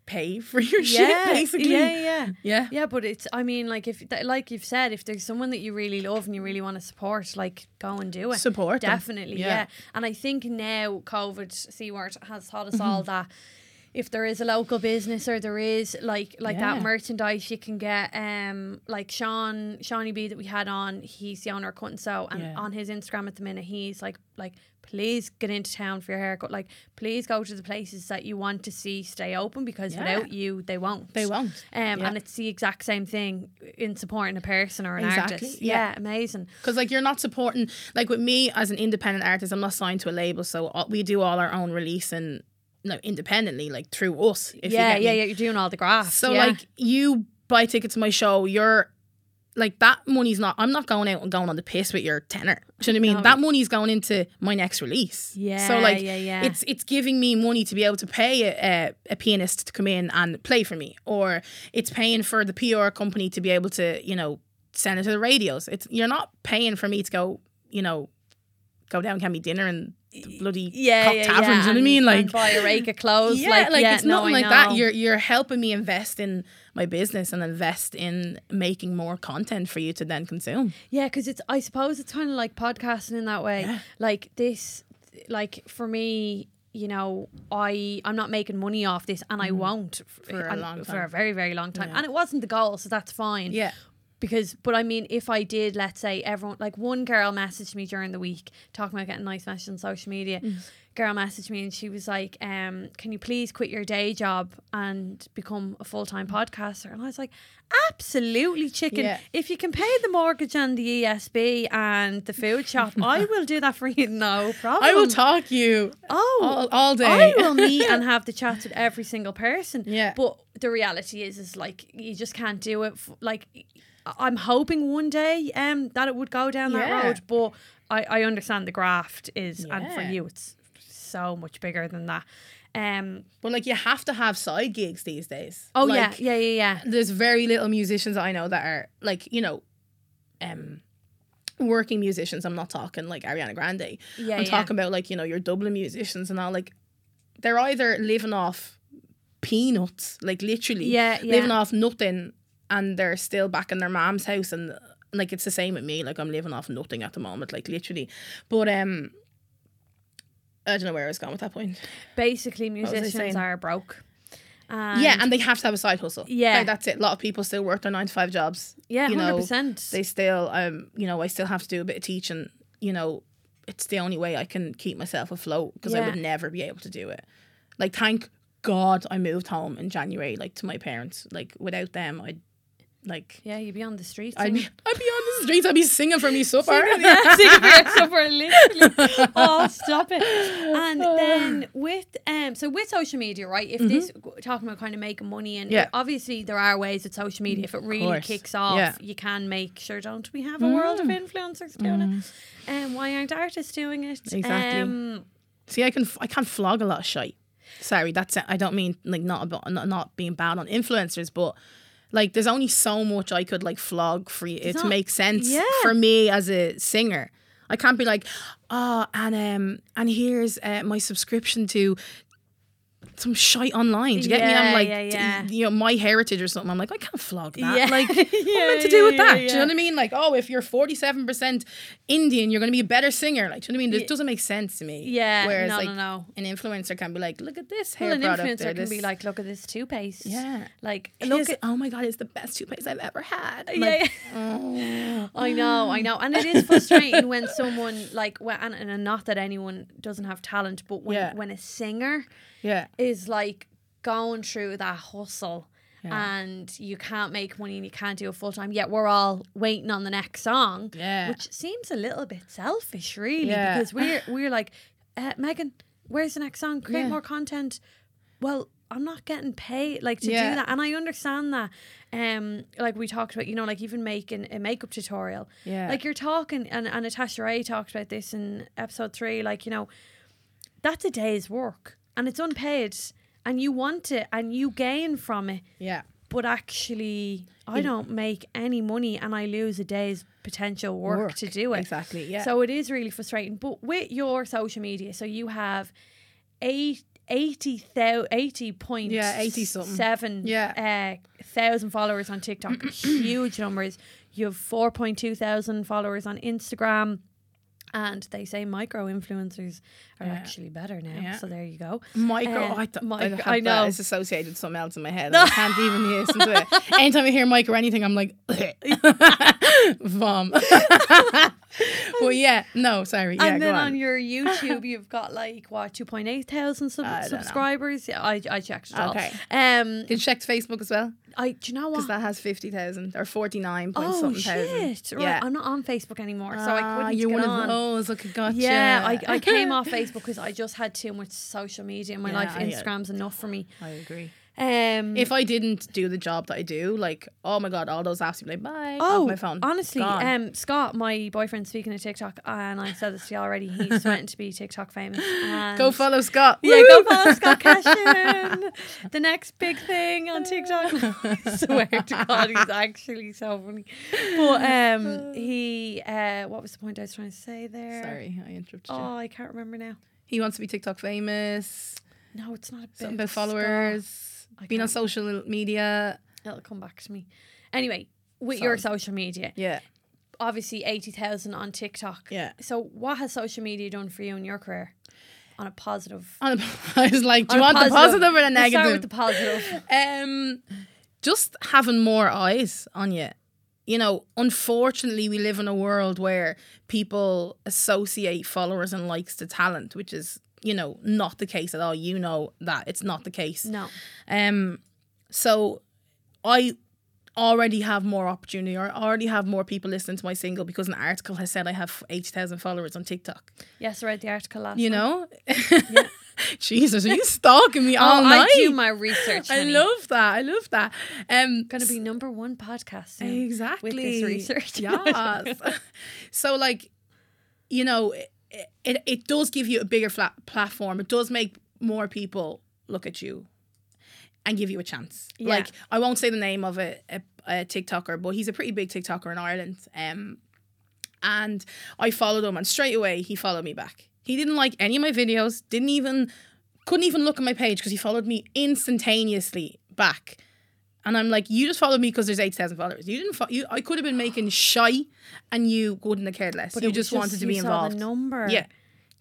pay for your
Yeah,
shit. Basically.
yeah, yeah.
Yeah.
Yeah, but it's. I mean, like if, like you've said, if there's someone that you really love and you really want to support, like go and do it.
Support
definitely. Yeah.
Yeah.
and I think now COVID C word has taught us
Mm-hmm.
all that. If there is a local business or there is like like that merchandise you can get, um, like Sean Shawnee B that we had on, he's the owner of Cut and Sew, and
Yeah.
on his Instagram at the minute, he's like like please get into town for your haircut, like please go to the places that you want to see stay open because
Yeah.
without you they won't.
They won't.
Um,
Yeah.
and it's the exact same thing in supporting a person or an
Exactly,
artist.
yeah.
Yeah, amazing.
Because like you're not supporting like with me as an independent artist, I'm not signed to a label, so all, we do all our own releasing, no, independently, like through us. If
yeah,
you
yeah,
me.
yeah. You're doing all the graphs.
So
yeah.
like you buy tickets to my show, you're like that money's not. I'm not going out and going on the piss with your tenner. Do you know what I mean?
No.
That money's going into my next release.
Yeah,
So like,
yeah, yeah.
it's it's giving me money to be able to pay a, a, a pianist to come in and play for me, or it's paying for the PR company to be able to you know send it to the radios. It's you're not paying for me to go you know go down and get me dinner and the bloody
yeah,
cock
yeah,
taverns.
yeah.
you know what I mean? Like
buy a rake of clothes.
yeah,
like,
like,
yeah,
it's
no,
nothing
I
like that. You're you're helping me invest in my business and invest in making more content for you to then consume.
Yeah, because it's. I suppose it's kind of like podcasting in that way.
Yeah.
Like this, like for me, you know, I I'm not making money off this, and I won't f-
Mm-hmm. For a long
for a very very long time.
Yeah.
And it wasn't the goal, so that's fine.
Yeah.
Because but I mean if I did let's say everyone like one girl messaged me during the week talking about getting nice messages on social media
Mm.
girl messaged me and she was like um can you please quit your day job and become a full-time podcaster and I was like absolutely chicken
Yeah.
if you can pay the mortgage and the ESB and the food shop I will do that for you no problem
I will talk you
oh
all, all day.
I will meet and have the chats with every single person.
Yeah.
But the reality is, is like you just can't do it. f- Like I'm hoping one day um that it would go down that
Yeah.
road, but I I understand the graft is, and for you it's so much bigger than that. Um.
But like you have to have side gigs these days.
Oh
Like,
yeah, yeah, yeah, yeah.
There's very little musicians I know that are like you know, um, working musicians. I'm not talking like Ariana Grande.
Yeah,
I'm
yeah.
talking about like you know your Dublin musicians and all. Like they're either living off peanuts, like literally,
Yeah, yeah.
living off nothing, and they're still back in their mom's house and. Like it's the same with me. Like I'm living off nothing at the moment, like literally. But um, I don't know where I was going with that point.
Basically, musicians are broke.
yeah, and they have to have a side hustle.
Yeah.
Like, that's it. A lot of people still work their nine to five jobs.
yeah, hundred percent.
They still, um, you know, I still have to do a bit of teaching. You know, it's the only way I can keep myself afloat because I would never be able to do it. Like, thank God I moved home in January, like to my parents. Like, without them, I'd like.
Yeah, you'd be on the streets.
I'd be, I'd be on the streets. I'd be singing for me supper.
yeah, singing for yourself for literally. Oh, stop it! And then with um, so with social media, right? If this talking about kind of making money, and
Mm-hmm. Yeah.
obviously there are ways with social media. If it really
course.
kicks off,
Yeah. Mm.
you can make sure. Don't we have a world of influencers doing it? And why aren't artists doing it?
Exactly.
Um,
See, I can I can't flog a lot of shite. Sorry, that's I don't mean like not about not, not being bad on influencers, but like there's only so much I could like flog for you it to make sense
yeah.
for me as a singer. I can't be like, oh, and um, and here's uh, my subscription to some shite online. Do you get me? I'm like,
yeah, yeah.
you know, my heritage or something. I'm like, I can't flog that.
Yeah.
Like, what am I
Yeah,
meant to do with
yeah,
that?
yeah,
Do you know what I mean? Like, oh, if you're 47% Indian, you're going to be a better singer. Like, do you know what I mean? It doesn't make sense to me.
Yeah,
Whereas,
no,
like,
no, no.
an influencer can be like, look at this hair
well, an
product.
influencer
or
can be like, look at this toothpaste.
yeah.
Like,
It
look
is-
at
oh my god, it's the best toothpaste I've ever had.
Yeah,
Like,
yeah. Oh. I know, I know, and it is frustrating when someone like, when, and, and not that anyone doesn't have talent, but when
Yeah.
when a singer
yeah.
Is like going through that hustle. And you can't make money and you can't do it full time. Yet we're all waiting on the next song,
Yeah.
which seems a little bit selfish, really,
Yeah.
because we're we're like, uh, Megan, where's the next song? Create
Yeah.
more content. Well, I'm not getting paid like to
Yeah.
do that, and I understand that. Um, like we talked about, you know, like even making a makeup tutorial.
Yeah.
Like you're talking, and and Natasha Ray talked about this in episode three. Like you know, that's a day's work, and it's unpaid, and you want it, and you gain from it,
Yeah.
but actually, I don't make any money, and I lose a day's potential work,
Work,
to do it.
exactly, yeah.
So it is really frustrating. But with your social media, so you have eight. 80 80 point
Yeah, 80 something.
seven
Yeah.
uh, thousand followers on TikTok huge numbers you have 4.2 thousand followers on Instagram and they say micro influencers are
Yeah.
actually better now
Yeah.
so there you go
Micro,
Uh,
I, th-
micro-
I,
I know.
it's associated with something else in my head. I can't even listen to it. Anytime I hear micro or anything, I'm like, vom. well, yeah, no, sorry. Yeah,
and then on.
on.
your YouTube, you've got like what two point eight thousand sub-
I know.
subscribers. Yeah, I I checked it all.
Okay.
Um,
Did you check Facebook as well?
I do you know
Because that has 50,000 or 49 point
Oh
something thousand.
shit! Right,
Yeah.
I'm not on Facebook anymore, so I
Ah,
couldn't.
You're
get
one
on.
of those. Look, I gotcha.
Yeah, I, I came off Facebook because I just had too much social media in my
Yeah,
life.
I-
Instagram's enough for me.
I agree.
Um,
If I didn't do the job that I do, like, oh my god, all those apps would be like, bye,
Oh,
off my phone.
honestly,
Gone.
um, Scott, my boyfriend, speaking of TikTok, and I said this to you already. He's meant to be TikTok famous.
Go follow Scott.
Yeah,
Woo!
go follow Scott Cashin. the next big thing on TikTok. I swear to God, he's actually so funny. But um, he, uh, what was the point I was trying to say there?
Sorry, I interrupted you.
Oh, I can't remember now.
He wants to be TikTok famous.
No, it's not a bit.
Something about followers.
I
Being on
can't-
social media.
It'll come back to me. Anyway, with your social media,
Yeah.
obviously eighty thousand on TikTok.
Yeah.
So, what has social media done for you in your career? On a positive.
On a- I was like, do
On
you
a
want the positive or the
Let's
negative?
Start with the positive.
um, just having more eyes on you. you know, unfortunately, we live in a world where people associate followers and likes to talent, which is, you know, not the case at all. You know that it's not the case.
No.
Um, so I already have more opportunity or already have more people listening to my single because an article has said I have 80,000 followers on TikTok.
Yes, I read the article last
You know? Jesus, are you stalking me all
Oh,
night?
I do my research.
I love that. I love that. Um,
Gonna be number one podcast
exactly
with this research.
Yes. so like, you know, it, it does give you a bigger flat platform. It does make more people look at you and give you a chance.
Yeah.
Like I won't say the name of a, a, a TikToker, but he's a pretty big TikToker in Ireland. Um, and I followed him, and straight away he followed me back. He didn't like any of my videos. Didn't even couldn't even look at my page because he followed me instantaneously back. And I'm like, you just followed me because there's eight thousand followers. You didn't. Fo- you, I could have been making shy, and you wouldn't have cared less.
But
you
was
just, wanted to
you
be
saw
involved.
The number.
Yeah.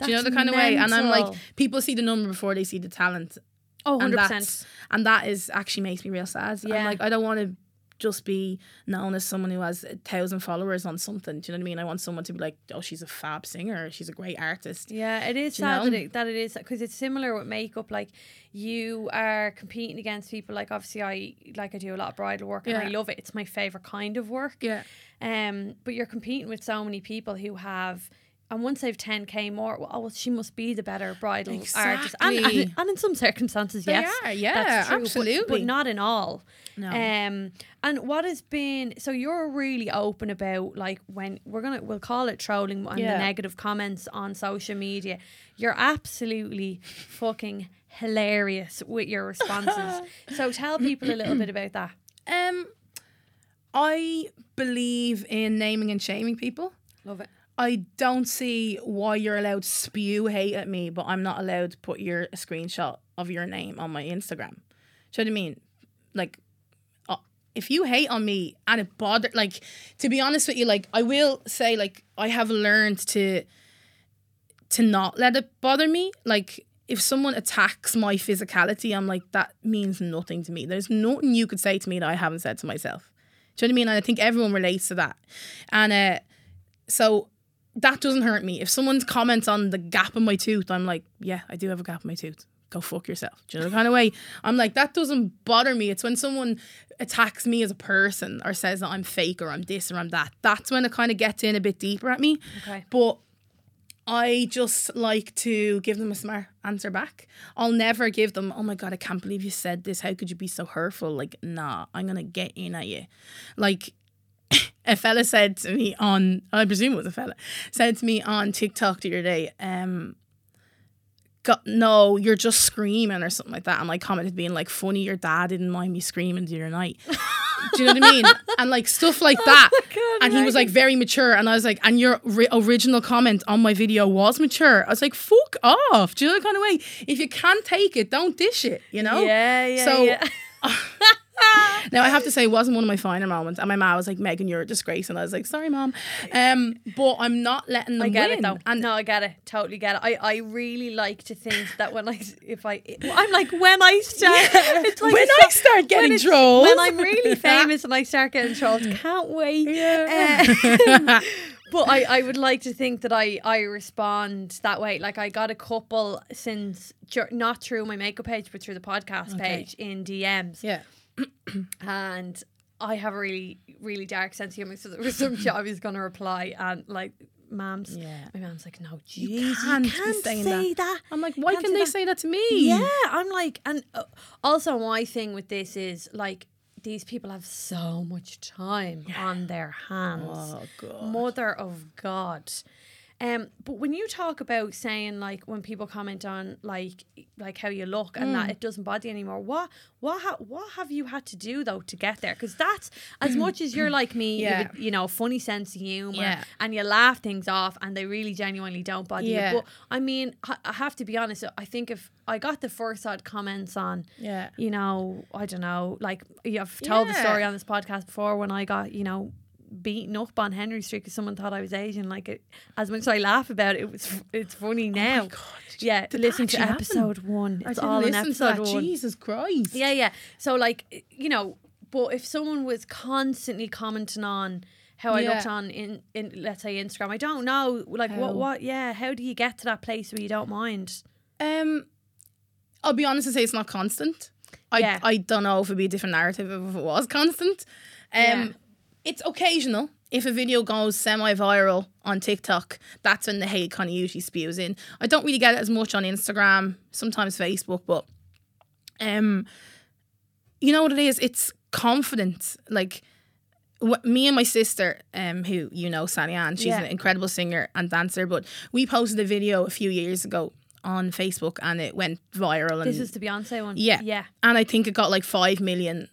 Do you know the kind of way? And I'm like, people see the number before they see the talent,
oh,
and
100
that's
percent.
and that is actually makes me real sad. I'm
Yeah.
like, I don't want to just be known as someone who has a thousand followers on something. Do you know what I mean? I want someone to be like, oh, she's a fab singer, she's a great artist.
Yeah, it is sad that it, that it is because it's similar with makeup. Like you are competing against people. Like obviously, I like I do a lot of bridal work and I love it. It's my favorite kind of work.
Yeah.
Um, but you're competing with so many people who have. And once they've 10k more, well, oh, well, she must be the better bridal artist. And, and,
Exactly.
and in some circumstances,
They
yes.
are, yeah,
that's true, but-
absolutely.
But, not in all.
No.
Um, and what has been so you're really open about like when we're gonna we'll call it trolling and
Yeah.
the negative comments on social media. You're absolutely fucking hilarious with your responses. so tell people a little bit about that.
Um, I believe in naming and shaming people.
Love it.
I don't see why you're allowed to spew hate at me, but I'm not allowed to put your screenshot of your name on my Instagram. Do you know what I mean? Like, uh, if you hate on me and it bother, like, to be honest with you, like, I will say, like, I have learned to to not let it bother me. Like, if someone attacks my physicality, I'm like, that means nothing to me. There's nothing you could say to me that I haven't said to myself. Do you know what I mean? And I think everyone relates to that. And uh, so that doesn't hurt me. If someone comments on the gap in my tooth, I'm like, yeah, I do have a gap in my tooth. Go fuck yourself. Do you know the kind of way? I'm like, that doesn't bother me. It's when someone attacks me as a person or says that I'm fake or I'm this or I'm that. That's when it kind of gets in a bit deeper at me.
Okay.
But I just like to give them a smart answer back. I'll never give them, oh my God, I can't believe you said this. How could you be so hurtful? Like, nah, I'm going to get in at you. Like, a fella said to me on, I presume it was a fella, said to me on TikTok the other day, um, got, no, you're just screaming or something like that. And I commented being like, funny, your dad didn't mind me screaming the other night. Do you know what I mean? And like stuff like that.
God,
and he was like very mature. And I was like, and your ri- original comment on my video was mature. I was like, fuck off. Do you know the kind of way? If you can't take it, don't dish it, you know?
Yeah, yeah,
So-
yeah.
Now I have to say it wasn't one of my finer moments. And my mom was like, Megan, you're a disgrace. And I was like, sorry, mom. Um, but I'm not letting them
I get
win.
it though.
And
no, I get it. Totally get it. I, I really like to think that when I if I I'm like when I start it's like
when
it's
I
so-
start getting
it's-
trolled.
when I'm really famous and I start getting trolls, can't wait.
Yeah.
Um, but I, I would like to think that I, I respond that way. Like I got a couple since not through my makeup page, but through the podcast
Okay.
page in DMs,
yeah.
And I have a really really dark sense of humor. So there was some shit I was gonna reply and like. Mom's,
Yeah.
my mom's like, no,
You
jeez, you
can't be
can't, say that.
I'm like, why can they
that.
say that to me?
Yeah, I'm like, and uh, also my thing with this is like these people have so much time on their hands.
Oh, God.
Mother of God. Um, but when you talk about saying like when people comment on like like how you look and
Mm.
that it doesn't bother you anymore, what what ha- what have you had to do though to get there? Because that's as much as you're like me,
Yeah.
you, have a, you know, funny sense of humor,
Yeah.
and you laugh things off, and they really genuinely don't bother
Yeah.
you. But I mean, I, I have to be honest. I think if I got the first odd comments on
Yeah.
you know, I don't know, like you've told the story on this podcast before when I got, you know, beaten up on Henry Street because someone thought I was Asian. Like it, as much as I laugh about it, it was it's funny now.
Oh God, did you-
yeah, listen to
actually happen?
episode one.
I
It's all in episode one.
Jesus Christ.
Yeah, yeah. So like, you know, but if someone was constantly commenting on how I looked on in, in let's say Instagram, I don't know. Like
How?
what what yeah, how do you get to that place where you don't mind?
Um, I'll be honest and say it's not constant. I
Yeah.
I don't know if it'd be a different narrative if it was constant. Um,
Yeah.
It's occasional. If a video goes semi-viral on TikTok, that's when the hate kind of usually spews in. I don't really get it as much on Instagram, sometimes Facebook, but um, you know what it is? It's confidence. Like me and my sister, um, who you know, Sally Ann, she's
Yeah.
an incredible singer and dancer. But we posted a video a few years ago on Facebook, and it went viral. And
This is the Beyonce one.
Yeah.
Yeah.
and I think it got like five million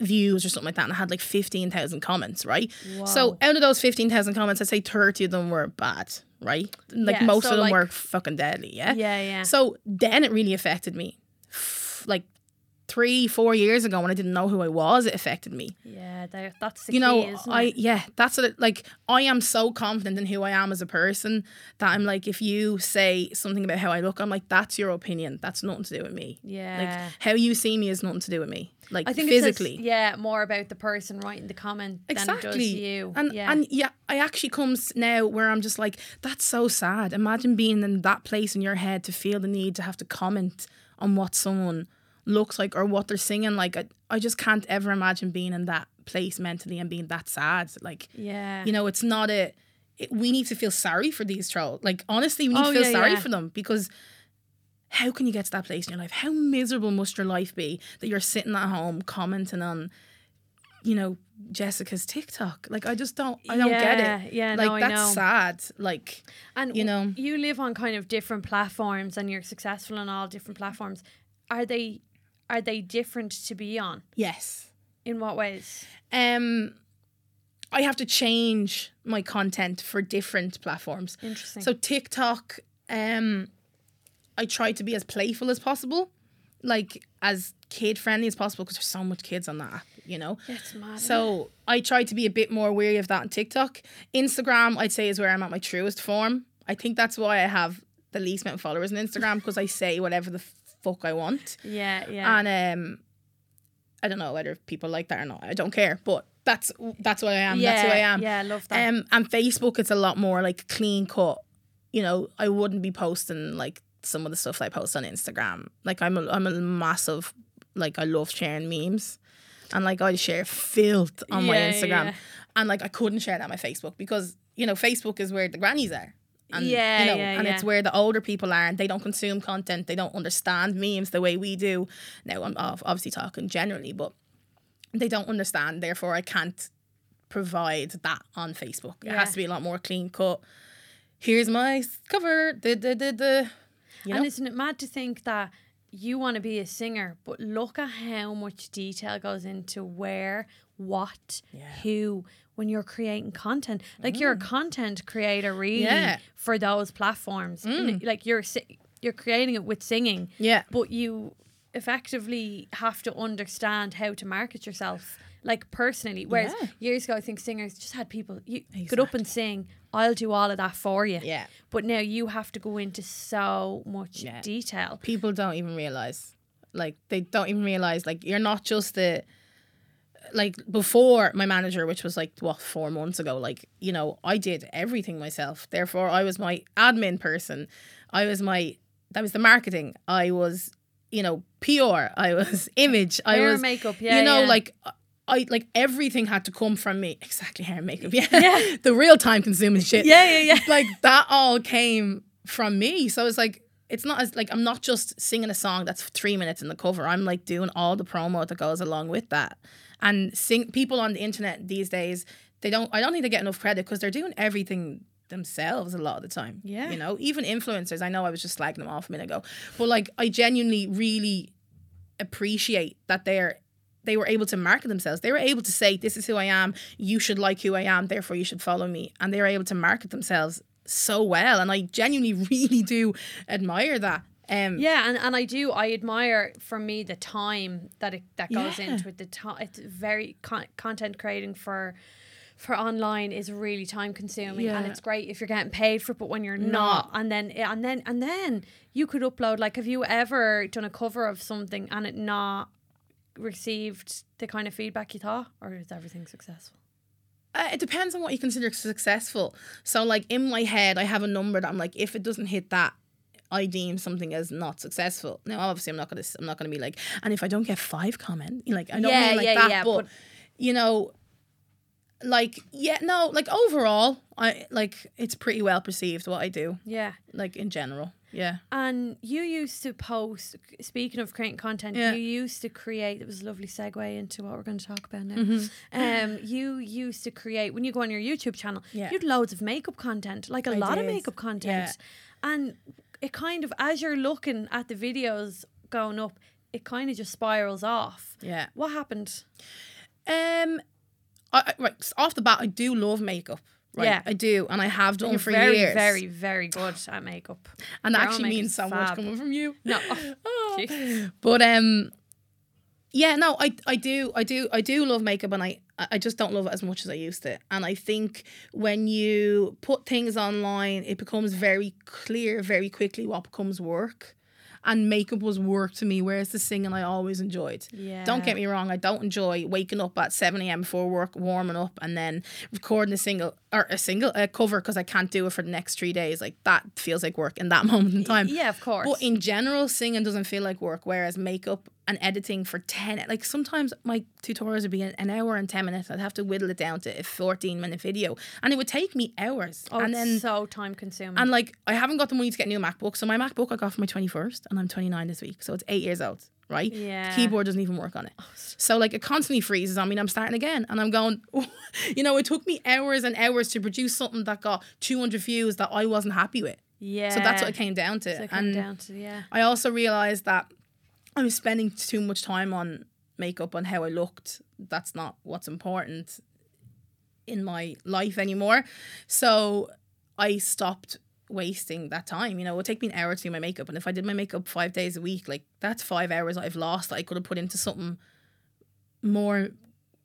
views or something like that, and it had like fifteen thousand comments. Right. So out of those fifteen thousand comments, I'd say thirty of them were bad. Right. Like
Yeah,
most
so,
of them
like-
were fucking deadly. Yeah.
Yeah, yeah.
So then it really affected me. F- Like three, four years ago when I didn't know who I was, it affected me.
yeah, that's the
You
key,
know, I yeah, that's what it like I am so confident in who I am as a person that I'm like if you say something about how I look, I'm like, that's your opinion. That's nothing to do with me.
Yeah.
Like how you see me is nothing to do with me. Like
I think
physically.
Says, yeah, more about the person writing the comment than it does you.
And
yeah.
and yeah, I actually comes now where I'm just like, that's so sad. Imagine being in that place in your head to feel the need to have to comment on what someone looks like or what they're singing. Like I, I just can't ever imagine being in that place mentally and being that sad. Like
yeah.
you know, it's not a. It, we need to feel sorry for these trolls. Like honestly, we need
Oh,
to feel
yeah,
sorry
yeah.
for them because how can you get to that place in your life? How miserable must your life be that you're sitting at home commenting on, you know, Jessica's TikTok? Like I just don't. I don't get it.
yeah,
like
no,
that's sad. Like
And
you know.
you live on kind of different platforms and you're successful on all different platforms. Are they are they different to be on?
yes.
In what ways?
Um, I have to change my content for different platforms.
Interesting.
So TikTok, um, I try to be as playful as possible, like as kid friendly as possible because there's so much kids on that app, you know.
it's mad.
So I try to be a bit more wary of that on TikTok. Instagram, I'd say, is where I'm at my truest form. I think that's why I have the least amount of followers on Instagram because I say whatever the fuck I want.
yeah, yeah.
And um, I don't know whether people like that or not. I don't care, but that's that's what I am.
yeah,
that's who I am.
Yeah, I love that.
Um, and Facebook, it's a lot more like clean cut. You know, I wouldn't be posting like some of the stuff that I post on Instagram. Like I'm a, I'm a massive like I love sharing memes, and like I share filth on my Instagram,
yeah.
and like I couldn't share that on my Facebook because you know Facebook is where the grannies are. And,
Yeah,
you know,
yeah,
and it's where the older people are, and they don't consume content. They don't understand memes the way we do. Now, I'm obviously talking generally, but they don't understand. Therefore, I can't provide that on Facebook. It has to be a lot more clean cut. Here's my cover. The the the the. You know?
And isn't it mad to think that you want to be a singer, but look at how much detail goes into where, what, who, when you're creating content. Like you're a content creator, really,
Mm. Yeah. Mm.
for those platforms. N- Like you're you're creating it with singing,
Yeah.
but you effectively have to understand how to market yourself. Like personally, whereas
Yeah.
years ago, I think singers just had people you get up and sing. I'll do all of that for you.
Yeah.
But now you have to go into so much
Yeah.
detail.
People don't even realize. Like they don't even realize. Like you're not just the. Like before my manager, which was like what four months ago, like you know, I did everything myself. Therefore, I was my admin person. I was my that was the marketing. I was, you know, PR. I was image. I
Hair
was
makeup, yeah,
You know,
yeah.
like I like everything had to come from me. Exactly, hair and makeup. Yeah, the real time consuming shit.
Yeah, yeah, yeah.
like that all came from me. So it's like it's not as like I'm not just singing a song that's three minutes in the cover. I'm like doing all the promo that goes along with that. And sing people on the internet these days, they don't. I don't think they get enough credit because they're doing everything themselves a lot of the time.
Yeah.
you know, even influencers. I know I was just slagging them off a minute ago, but like I genuinely really appreciate that they're they were able to market themselves. They were able to say, "This is who I am. You should like who I am. Therefore, you should follow me." And they were able to market themselves so well. And I genuinely, really do admire that. Um,
Yeah, and, and I do. I admire for me the time that it that goes
Yeah.
into it. The time it's very con- content creating for for online is really time consuming, and it's great if you're getting paid for it. But when you're not,
Not.
and then and then and then you could upload. Like, have you ever done a cover of something and it not received the kind of feedback you thought, or is everything successful?
Uh, it depends on what you consider successful. So, like in my head, I have a number that I'm like, if it doesn't hit that, I deem something as not successful. Now, obviously, I'm not gonna, I'm not gonna be like, and if I don't get five comment, like I don't
Yeah,
mean like
yeah,
that,
yeah,
but,
but-
you know, like yeah, no, like overall, I like it's pretty well perceived what I do,
Yeah.
like in general. Yeah,
And you used to post, speaking of creating content,
Yeah.
you used to create, it was a lovely segue into what we're going to talk about now.
Mm-hmm.
Um, you used to create, when you go on your YouTube channel,
Yeah.
you had loads of makeup content, like a
I
lot of makeup content. yeah. And it kind of, as you're looking at the videos going up, it kind of just spirals off.
yeah.
What happened?
Um, I, I- right off the bat, I do love makeup. Right,
Yeah.
I do, and I have done
You're
for
very,
years.
very, very good at makeup.
and that
your
actually means so much coming from you.
No.
Oh. But um, yeah, no, I I do I do I do love makeup, and I I just don't love it as much as I used to. And I think when you put things online, it becomes very clear very quickly what becomes work. And makeup was work to me, whereas the singing I always enjoyed.
Yeah.
Don't get me wrong, I don't enjoy waking up at 7 a.m. before work, warming up, and then recording a single or a single a cover because I can't do it for the next three days. Like that feels like work in that moment in time.
Yeah, of course.
But in general, singing doesn't feel like work, whereas makeup and editing for 10, like sometimes my tutorials would be an hour and 10 minutes. I'd have to whittle it down to a 14 minute video and it would take me hours.
oh,
and
it's
then,
so time consuming.
and like, I haven't got the money to get a new MacBook. So my MacBook I got for my 21st and I'm 29 this week. So it's eight years old, right?
Yeah.
The keyboard doesn't even work on it. So like it constantly freezes on me and I'm starting again. And I'm going, you know, it took me hours and hours to produce something that got 200 views that I wasn't happy with.
yeah.
So that's what it came down to.
So it came
and
down to, yeah.
I also realized that I was spending too much time on makeup on how I looked. That's not what's important in my life anymore. So I stopped wasting that time. You know, it would take me an hour to do my makeup. And if I did my makeup five days a week, like that's five hours I've lost that I could have put into something more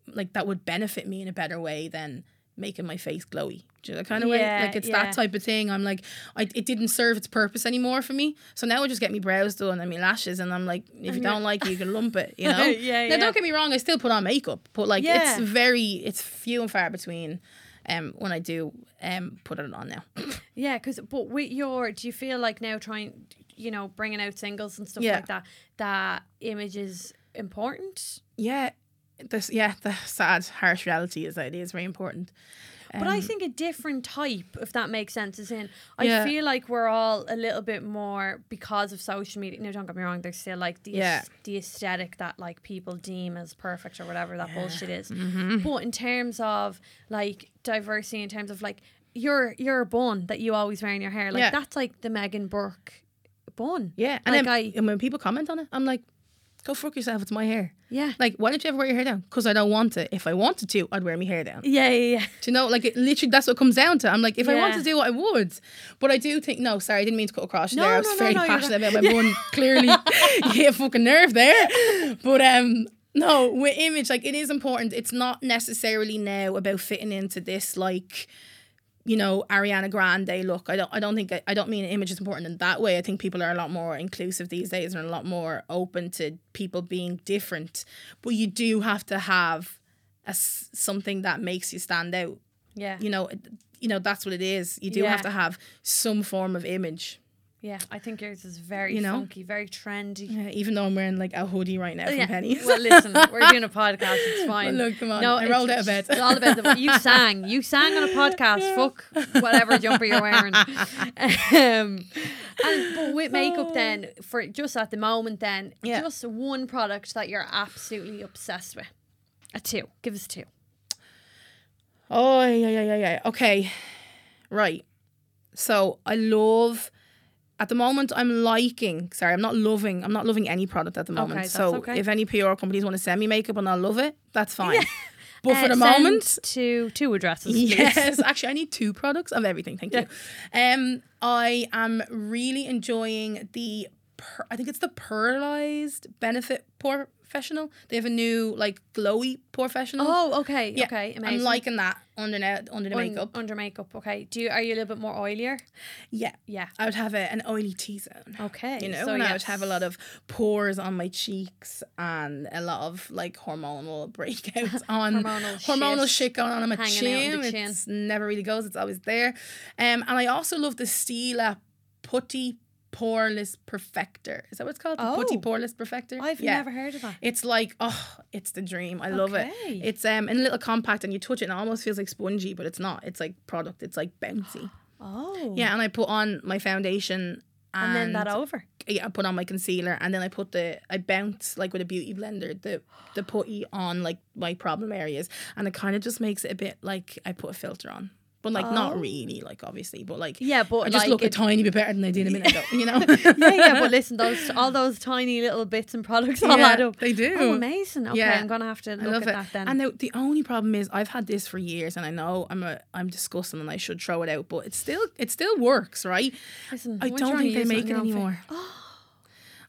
like that would benefit me in a better way than making my face glowy. Do you know that kind of
Yeah,
way? Like it's
yeah.
that type of thing. I'm like, I, it didn't serve its purpose anymore for me. So now I just get me brows done and my lashes, and I'm like, if you don't like it, you can lump it. You know?
Yeah,
Now
yeah.
don't get me wrong, I still put on makeup, but like it's very, it's few and far between. Um, when I do um put it on now.
Yeah, because but with your, do you feel like now trying, you know, bringing out singles and stuff like that, that image is important?
yeah, this yeah the sad harsh reality is that it is very important.
But I
Um,
think a different type, if that makes sense, is in. I
Yeah.
feel like we're all a little bit more because of social media. No, don't get me wrong. There's still like the
Yeah.
the aesthetic that like people deem as perfect or whatever that bullshit is.
Mm-hmm.
But in terms of like diversity, in terms of like your your bun that you always wear in your hair, like
Yeah.
that's like the Megan Burke bun.
Yeah, and
like
then
I
and when people comment on it, I'm like, go fuck yourself. It's my hair.
yeah.
Like, why don't you ever wear your hair down? Because I don't want to. If I wanted to, I'd wear my hair down.
Yeah, yeah, yeah.
Do you know, like it literally that's what it comes down to. I'm like, if I wanted to do it, I would. But I do think no, sorry, I didn't mean to cut across
No,
there. I was
no,
very
no,
passionate about my bun. Clearly, you hit a fucking nerve there. But um no, with image, like it is important. It's not necessarily now about fitting into this like you know Ariana Grande look. I don't. I don't think. I don't mean image is important in that way. I think people are a lot more inclusive these days and a lot more open to people being different. But you do have to have a something that makes you stand out.
Yeah.
You know. You know that's what it is. You do
Yeah.
have to have some form of image.
Yeah, I think yours is very
You know?
funky, very trendy.
Yeah, even though I'm wearing like a hoodie right now from
yeah.
Penneys.
Well, listen, we're doing a podcast. It's fine.
look, come on.
No,
I rolled out of bed.
It's all about the, you sang. You sang on a podcast. Fuck whatever jumper you're wearing. Um, and but with makeup, then for just at the moment, then
Yeah.
just one product that you're absolutely obsessed with. A two. Give us two.
Oh yeah, yeah, yeah, yeah. Okay, right. So I love. At the moment, I'm liking. Sorry, I'm not loving. I'm not loving any product at the moment.
that's
so
okay.
if any PR companies want to send me makeup and I'll love it, that's fine. But for
Uh,
the
send
moment,
to two addresses.
yes, actually, I need two products of everything. Thank you. Um, I am really enjoying the per- I think it's the pearlized benefit POREfessional. They have a new like glowy POREfessional.
Oh, okay,
Yeah,
okay,
I'm liking that under now under the
Un-
makeup.
under makeup. Okay, do you are you a little bit more oilier?
yeah,
Yeah.
I would have a, an oily T zone.
Okay.
You know,
so
and I would have a lot of pores on my cheeks and a lot of like hormonal breakouts on
Hormonal
hormonal
shit
shit going on on my chin.
on the chin.
It's never really goes. It's always there. Um, and I also love the Stila Putty Poreless Perfector. Is that what it's called? The Putty
Oh.
Poreless Perfector.
I've
Yeah.
never heard of that.
It's like oh, it's the dream. I love it.
Okay.
It's um in a little compact, and you touch it, and it almost feels like spongy, but it's not. It's like product. It's like bouncy.
Oh.
Yeah, and I put on my foundation.
And, then that over.
yeah, I put on my concealer and then I put the I bounce like with a beauty blender the the putty on like my problem areas and it kind of just makes it a bit like I put a filter on, but like
Oh.
not really like obviously, but like
Yeah, but
I just
like
look
it-
a tiny bit better than I did a minute ago, you know?
yeah, yeah, but listen, those all those tiny little bits and products all
Yeah,
add up.
they do.
Oh, amazing. Okay,
Yeah.
I'm gonna have to look at
it.
that then.
And the, the only problem is I've had this for years and I know I'm a I'm disgusting and I should throw it out, but it still it still works, right?
listen,
I don't think they make it anymore.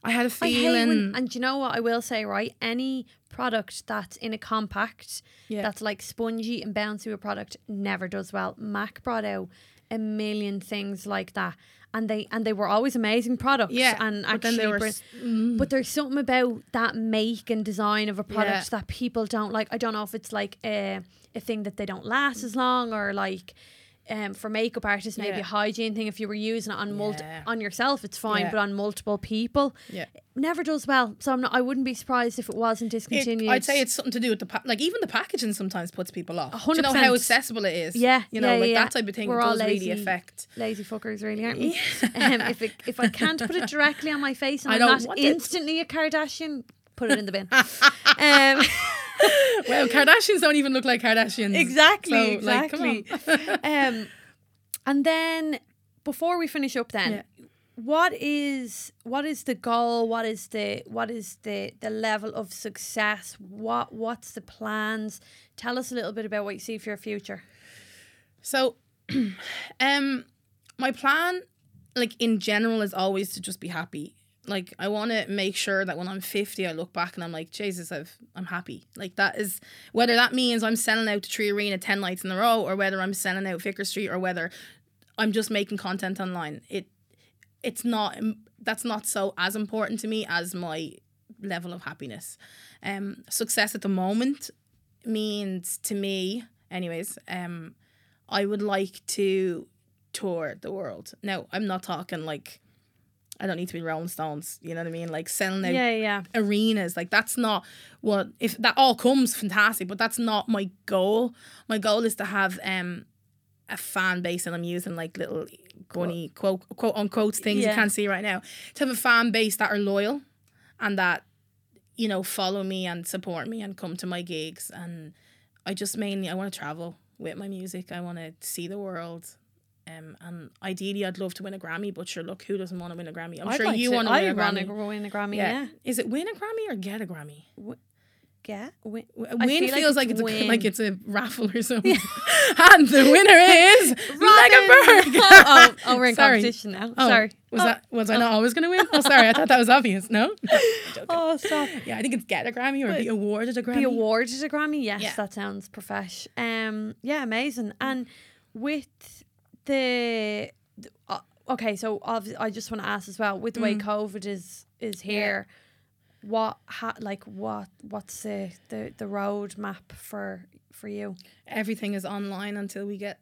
I had a feeling
when, and you know what I will say, right? Any product that's in a compact,
Yeah.
that's like spongy and bouncy a product never does well. Mac brought out a million things like that, and they and they were always amazing products.
Yeah,
and
but
actually,
then they were
br-
mm.
but there's something about that make and design of a product
Yeah.
that people don't like. I don't know if it's like a a thing that they don't last as long or like. Um, for makeup artists, maybe
Yeah.
a hygiene thing. If you were using it on multi-
Yeah.
on yourself, it's fine,
Yeah.
but on multiple people,
Yeah.
Never does well. So I'm not. I wouldn't be surprised if it wasn't
It-
discontinued.
I'd say it's something to do with the pa- like even the packaging sometimes puts people off. Do
hundred
you know how accessible it is?
Yeah,
you know,
yeah,
like
yeah.
that type of thing
We're
does really
lazy.
affect.
lazy fuckers, really, aren't we? um, if it, if I can't put it directly on my face and
I
I'm
don't
not
want it.
instantly a Kardashian, put it in the bin. um,
Well, Kardashians don't even look like Kardashians.
exactly,
So, like, come
exactly. um, and then before we finish up, then. What is what is the goal? What is the what is the the level of success? What what's the plans? Tell us a little bit about what you see for your future.
So, um, my plan, like in general, is always to just be happy. Like I want to make sure that when I'm 50, I look back and I'm like, Jesus, I've I'm happy. Like that is whether that means I'm selling out to 3Arena 10 nights in a row, or whether I'm selling out Vicar Street, or whether I'm just making content online. It it's not that's not so as important to me as my level of happiness. Um, success at the moment means to me, anyways. Um, I would like to tour the world. Now, I'm not talking like I don't need to be Rolling Stones. You know what I mean? Like selling out
Yeah, yeah.
arenas. Like that's not what if that all comes fantastic, but that's not my goal. My goal is to have um a fan base and I'm using like little gunny quote quote unquote things
Yeah.
you can't see right now. To have a fan base that are loyal and that, you know, follow me and support me and come to my gigs and I just mainly I want to travel with my music. I want to see the world. Um, and ideally, I'd love to win a Grammy, but sure, look, who doesn't want to win a Grammy? I'm
I'd
sure
like
you want to win a Grammy.
win a Grammy.
Yeah.
Yeah.
Is it win a Grammy or get a Grammy?
Yeah. Win.
Win
feel like
feels
it's
like it's, a, like it's a raffle or something. and the winner is Megan
oh, oh, oh, we're in
Sorry.
competition now.
Oh,
Sorry.
Was
Oh,
that was I not always going to win? Oh, sorry. I thought that was obvious. No.
Oh, stop.
Yeah, I think it's get a Grammy or be awarded a Grammy.
Be awarded a Grammy. Yes,
Yeah.
that sounds profesh. Um, yeah, amazing. And with the, the- uh, okay, so I just want to ask as well with the way
Mm.
COVID is is here. What ha, like what what's the the the roadmap for for you?
Everything is online until we get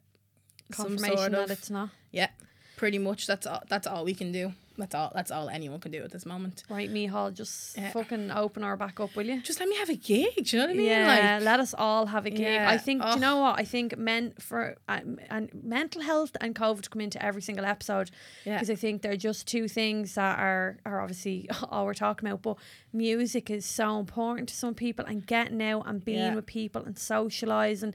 Confirmation
sort of
that it's not
yeah. Pretty much. That's all. That's all we can do. That's all. That's all anyone can do at this moment.
right. Micheál, just
Yeah.
fucking open our back up, will you?
Just let me have a gig. Do you know what I mean?
Yeah,
Like
let us all have a gig. I
Yeah.
think. Do you know what? I think men for um, and mental health and COVID come into every single episode
Yeah.
because I think they're just two things that are are obviously all we're talking about. But music is so important to some people, and getting out and being
Yeah.
with people and socializing.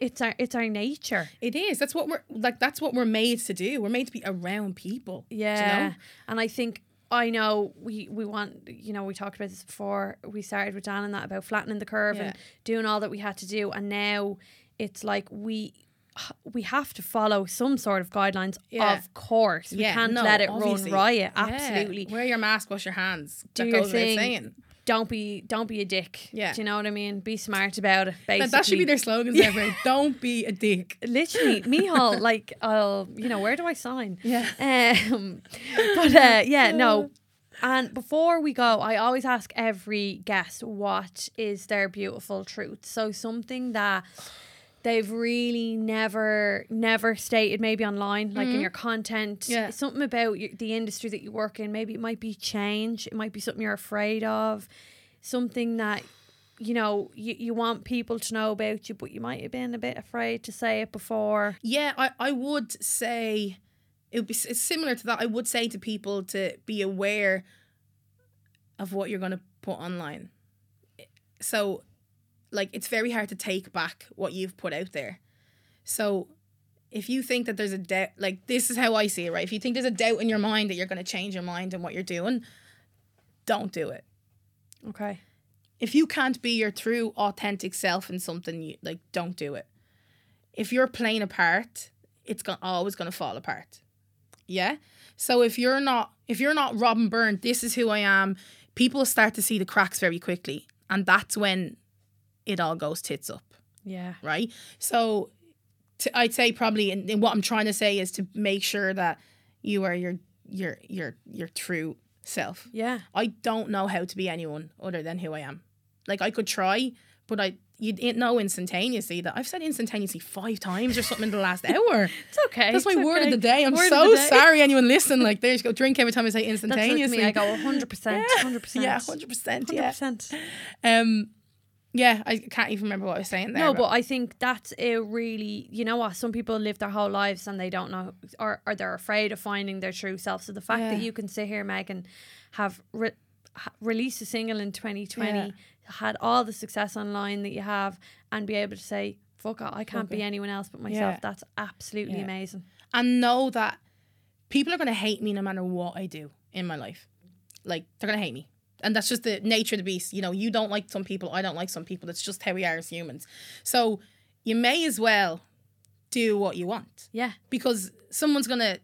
It's our it's our nature.
It is. That's what we're like. That's what we're made to do. We're made to be around people. do you
Yeah,
know?
and I think I know we we want you know we talked about this before we started with Dan and that about flattening the curve and doing all that we had to do, and now it's like we. we have to follow some sort of guidelines.
Yeah.
Of course, we can't
no,
let it
obviously.
run riot.
Yeah.
Absolutely.
Wear your mask, wash your hands.
Do
that
your
goes without
thing. Don't be don't be a dick.
Yeah.
Do you know what I mean? Be smart about it. Basically.
That, that should be their slogans ever. Don't be a dick.
literally Micheál, like I'll you know, where do I sign?
Yeah.
Um but uh yeah, no. And before we go, I always ask every guest what is their beautiful truth. So something that they've really never never stated maybe online like in your content
Mm-hmm. Yeah.
something about your, the industry that you work in maybe it might be change it might be something you're afraid of something that you know you, you want people to know about you but you might have been a bit afraid to say it before
Yeah, I, I would say it would be similar to that. I would say to people to be aware of what you're going to put online. So, like, it's very hard to take back what you've put out there. So, if you think that there's a doubt, like, this is how I see it, right? If you think there's a doubt in your mind that you're going to change your mind and what you're doing, don't do it.
okay
if you can't be your true authentic self in something you like don't do it if you're playing a part it's go- always going to fall apart yeah so if you're not if you're not robin byrne this is who i am people start to see the cracks very quickly and that's when it all goes tits up
yeah
right so to, i'd say probably and what i'm trying to say is to make sure that you are your your your your true self
yeah
I don't know how to be anyone other than who I am. Like I could try, but I you didn't know instantaneously that I've said instantaneously five times or something in the last hour.
it's okay
That's my
it's
word
okay.
of the day. I'm
Word
so
day.
sorry anyone listen. Like there you go, drink every time I say
that's like
instantaneously.
me I go 100% 100%
yeah, hundred percent. Yeah.
100%
Um, yeah, I can't even remember what I was saying there.
No, but I think that's a really, you know what, some people live their whole lives and they don't know, or, or they're afraid of finding their true self. So the fact that you can sit here, Megan, have re- released a single in 2020,
Yeah.
had all the success online that you have, and be able to say, fuck it, I can't be anyone else but myself,
Yeah.
that's absolutely
Yeah.
amazing.
and know that people are gonna hate me no matter what I do in my life. Like they're gonna hate me. And that's just the nature of the beast. You know, you don't like some people, I don't like some people. It's just how we are as humans. So you may as well do what you want.
Yeah.
Because someone's gonna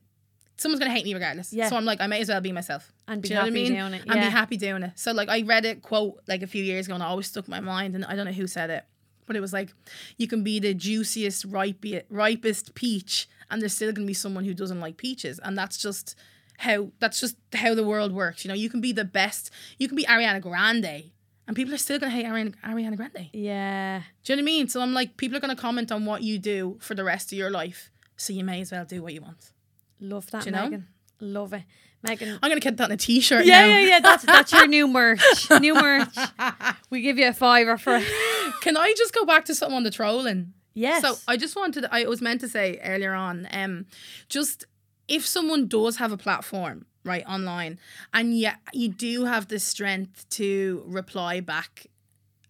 someone's gonna hate me regardless.
Yeah.
So I'm like, I may as well be myself.
And be
Do you know what I
happy
mean?
doing it.
And
yeah.
be happy doing it. So like I read a quote like a few years ago and it always stuck in my mind and I don't know who said it. But it was like, you can be the juiciest, ripe, ripest peach, and there's still gonna be someone who doesn't like peaches. And that's just how that's just how the world works. You know, you can be the best, you can be Ariana Grande, and people are still gonna hate Ariana, Ariana Grande.
yeah.
Do you know what I mean? So I'm like, people are gonna comment on what you do for the rest of your life. So you may as well do what you want.
Love that,
Do you know?
Megan. Love it. Megan.
I'm gonna get that on a t-shirt
Yeah,
now.
yeah, yeah. That's that's your new merch. New merch. We give you a fiver for it.
Can I just go back to something on the trolling?
Yes.
So I just wanted, I was meant to say earlier on, um, just if someone does have a platform, right, online, and yet you do have the strength to reply back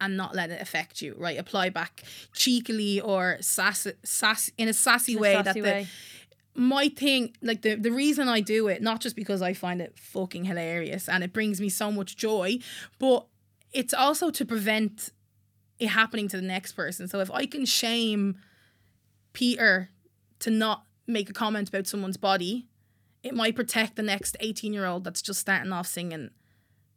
and not let it affect you, right? Apply back cheekily or sass, sass in a sassy
In a
way
sassy
that the, my thing, like the, the reason I do it, not just because I find it fucking hilarious and it brings me so much joy, but it's also to prevent it happening to the next person. So if I can shame Peter to not make a comment about someone's body, it might protect the next 18 year old that's just starting off singing.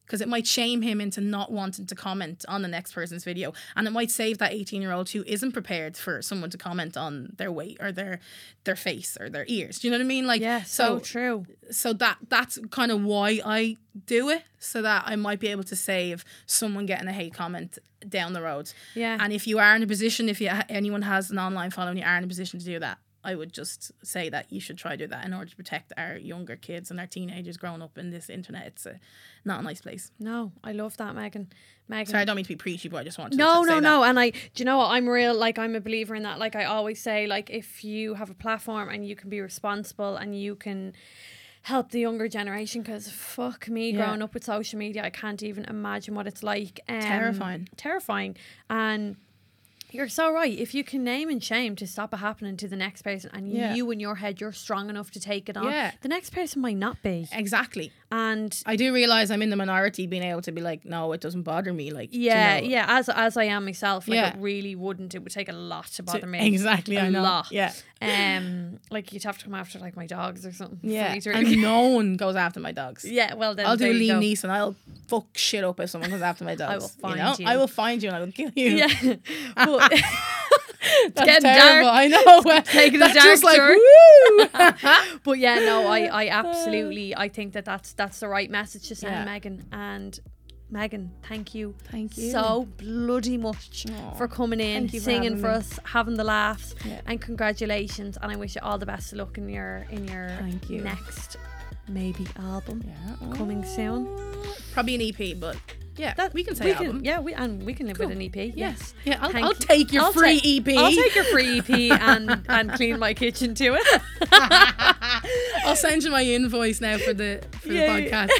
Because it might shame him into not wanting to comment on the next person's video. And it might save that 18 year old who isn't prepared for someone to comment on their weight or their their face or their ears. Do you know what I mean? Like
Yeah, so,
so
true.
so that that's kind of why I do it, so that I might be able to save someone getting a hate comment down the road.
Yeah.
And if you are in a position, if you anyone has an online following, you are in a position to do that. I would just say that you should try to do that in order to protect our younger kids and our teenagers growing up in this internet. It's a, not a nice place.
no, I love that, Megan. Megan.
Sorry, I don't mean to be preachy, but I just wanted
no,
to say
no,
that.
no. And I, do you know what? I'm real. Like I'm a believer in that. Like I always say, like if you have a platform and you can be responsible and you can help the younger generation, because fuck me,
Yeah.
growing up with social media, I can't even imagine what it's like. Um,
Terrifying.
Terrifying. And you're so right. If you can name and shame to stop it happening to the next person, and
Yeah.
you in your head, you're strong enough to take it on.
Yeah.
The next person might not be.
Exactly.
And
I do realize I'm in the minority, being able to be like, no, it doesn't bother me. Like, do you
yeah,
know,
yeah, as as I am myself, like
Yeah.
it really wouldn't. It would take a lot to bother me.
exactly.
A
I know.
lot.
Yeah,
Um, like you'd have to come after like my dogs or something.
yeah. And no one goes after my dogs.
yeah. Well, then
I'll do Liam. Neeson. I'll fuck shit up if someone goes after my dogs.
I will find
you. Know?
you.
I will find you and I will kill you.
Yeah, but
That's
getting
terrible.
dark.
I know.
taking a
That's
dark
just like
turn.
woo.
but yeah, no, I, I absolutely, I think that that's that's the right message to send
Yeah.
Megan. And Megan, thank you,
Thank you.
so bloody much
Aw,
for coming in,
for
singing
having
for
me.
us, having the laughs,
Yeah.
and congratulations. And I wish you all the best of luck in your in your
Thank you.
next maybe album
Yeah.
coming soon.
Probably an EP, but yeah,
That
we can say
we
album.
Can, yeah, we and we can live
Cool.
with an EP. Yes.
Yeah, I'll,
Thank
I'll take your
I'll
free
ta-
EP.
I'll take your free EP and and clean my kitchen to it.
I'll send you my invoice now for the for
Yeah,
the podcast.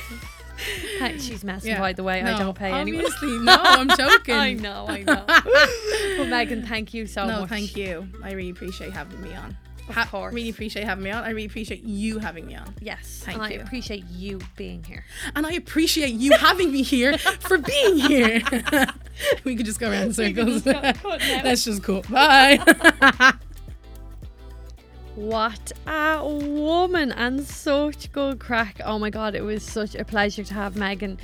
Hey, She's messing,
Yeah.
by the way. I don't pay anyone.
Obviously, no, I'm joking.
I know, I know. but Megan, thank you so
no,
much.
thank you. I really appreciate having me on.
Of course.
Really appreciate having me on. I really appreciate you having me on.
Yes,
Thank you.
and I appreciate you being here.
And I appreciate you having me here for being here. we could just go around in circles.
just cut- cut now.
Let's just cut. Bye.
What a woman and such good crack. Oh my god, it was such a pleasure to have Megan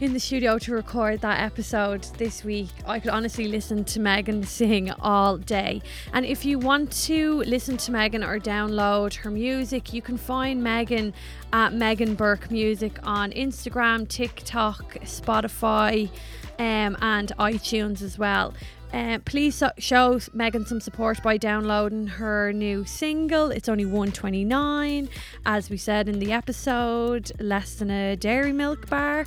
in the studio to record that episode this week. I could honestly listen to Megan sing all day. And if you want to listen to Megan or download her music, you can find Megan at Megan Burke Music on Instagram, TikTok, Spotify, um, and iTunes as well. Uh, please show Megan some support by downloading her new single. It's only 129, as we said in the episode, less than a dairy milk bar.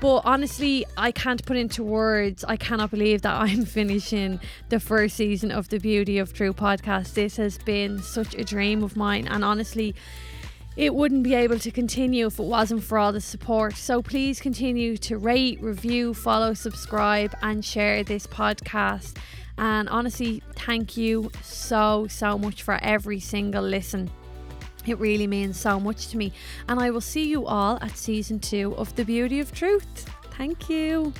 But honestly, I can't put into words. I cannot believe that I'm finishing the first season of the Beauty of True podcast. This has been such a dream of mine, and honestly, it wouldn't be able to continue if it wasn't for all the support. So please continue to rate, review, follow, subscribe, and share this podcast. And honestly, thank you so, so much for every single listen. It really means so much to me. And I will see you all at season two of The Beauty of Truth. Thank you.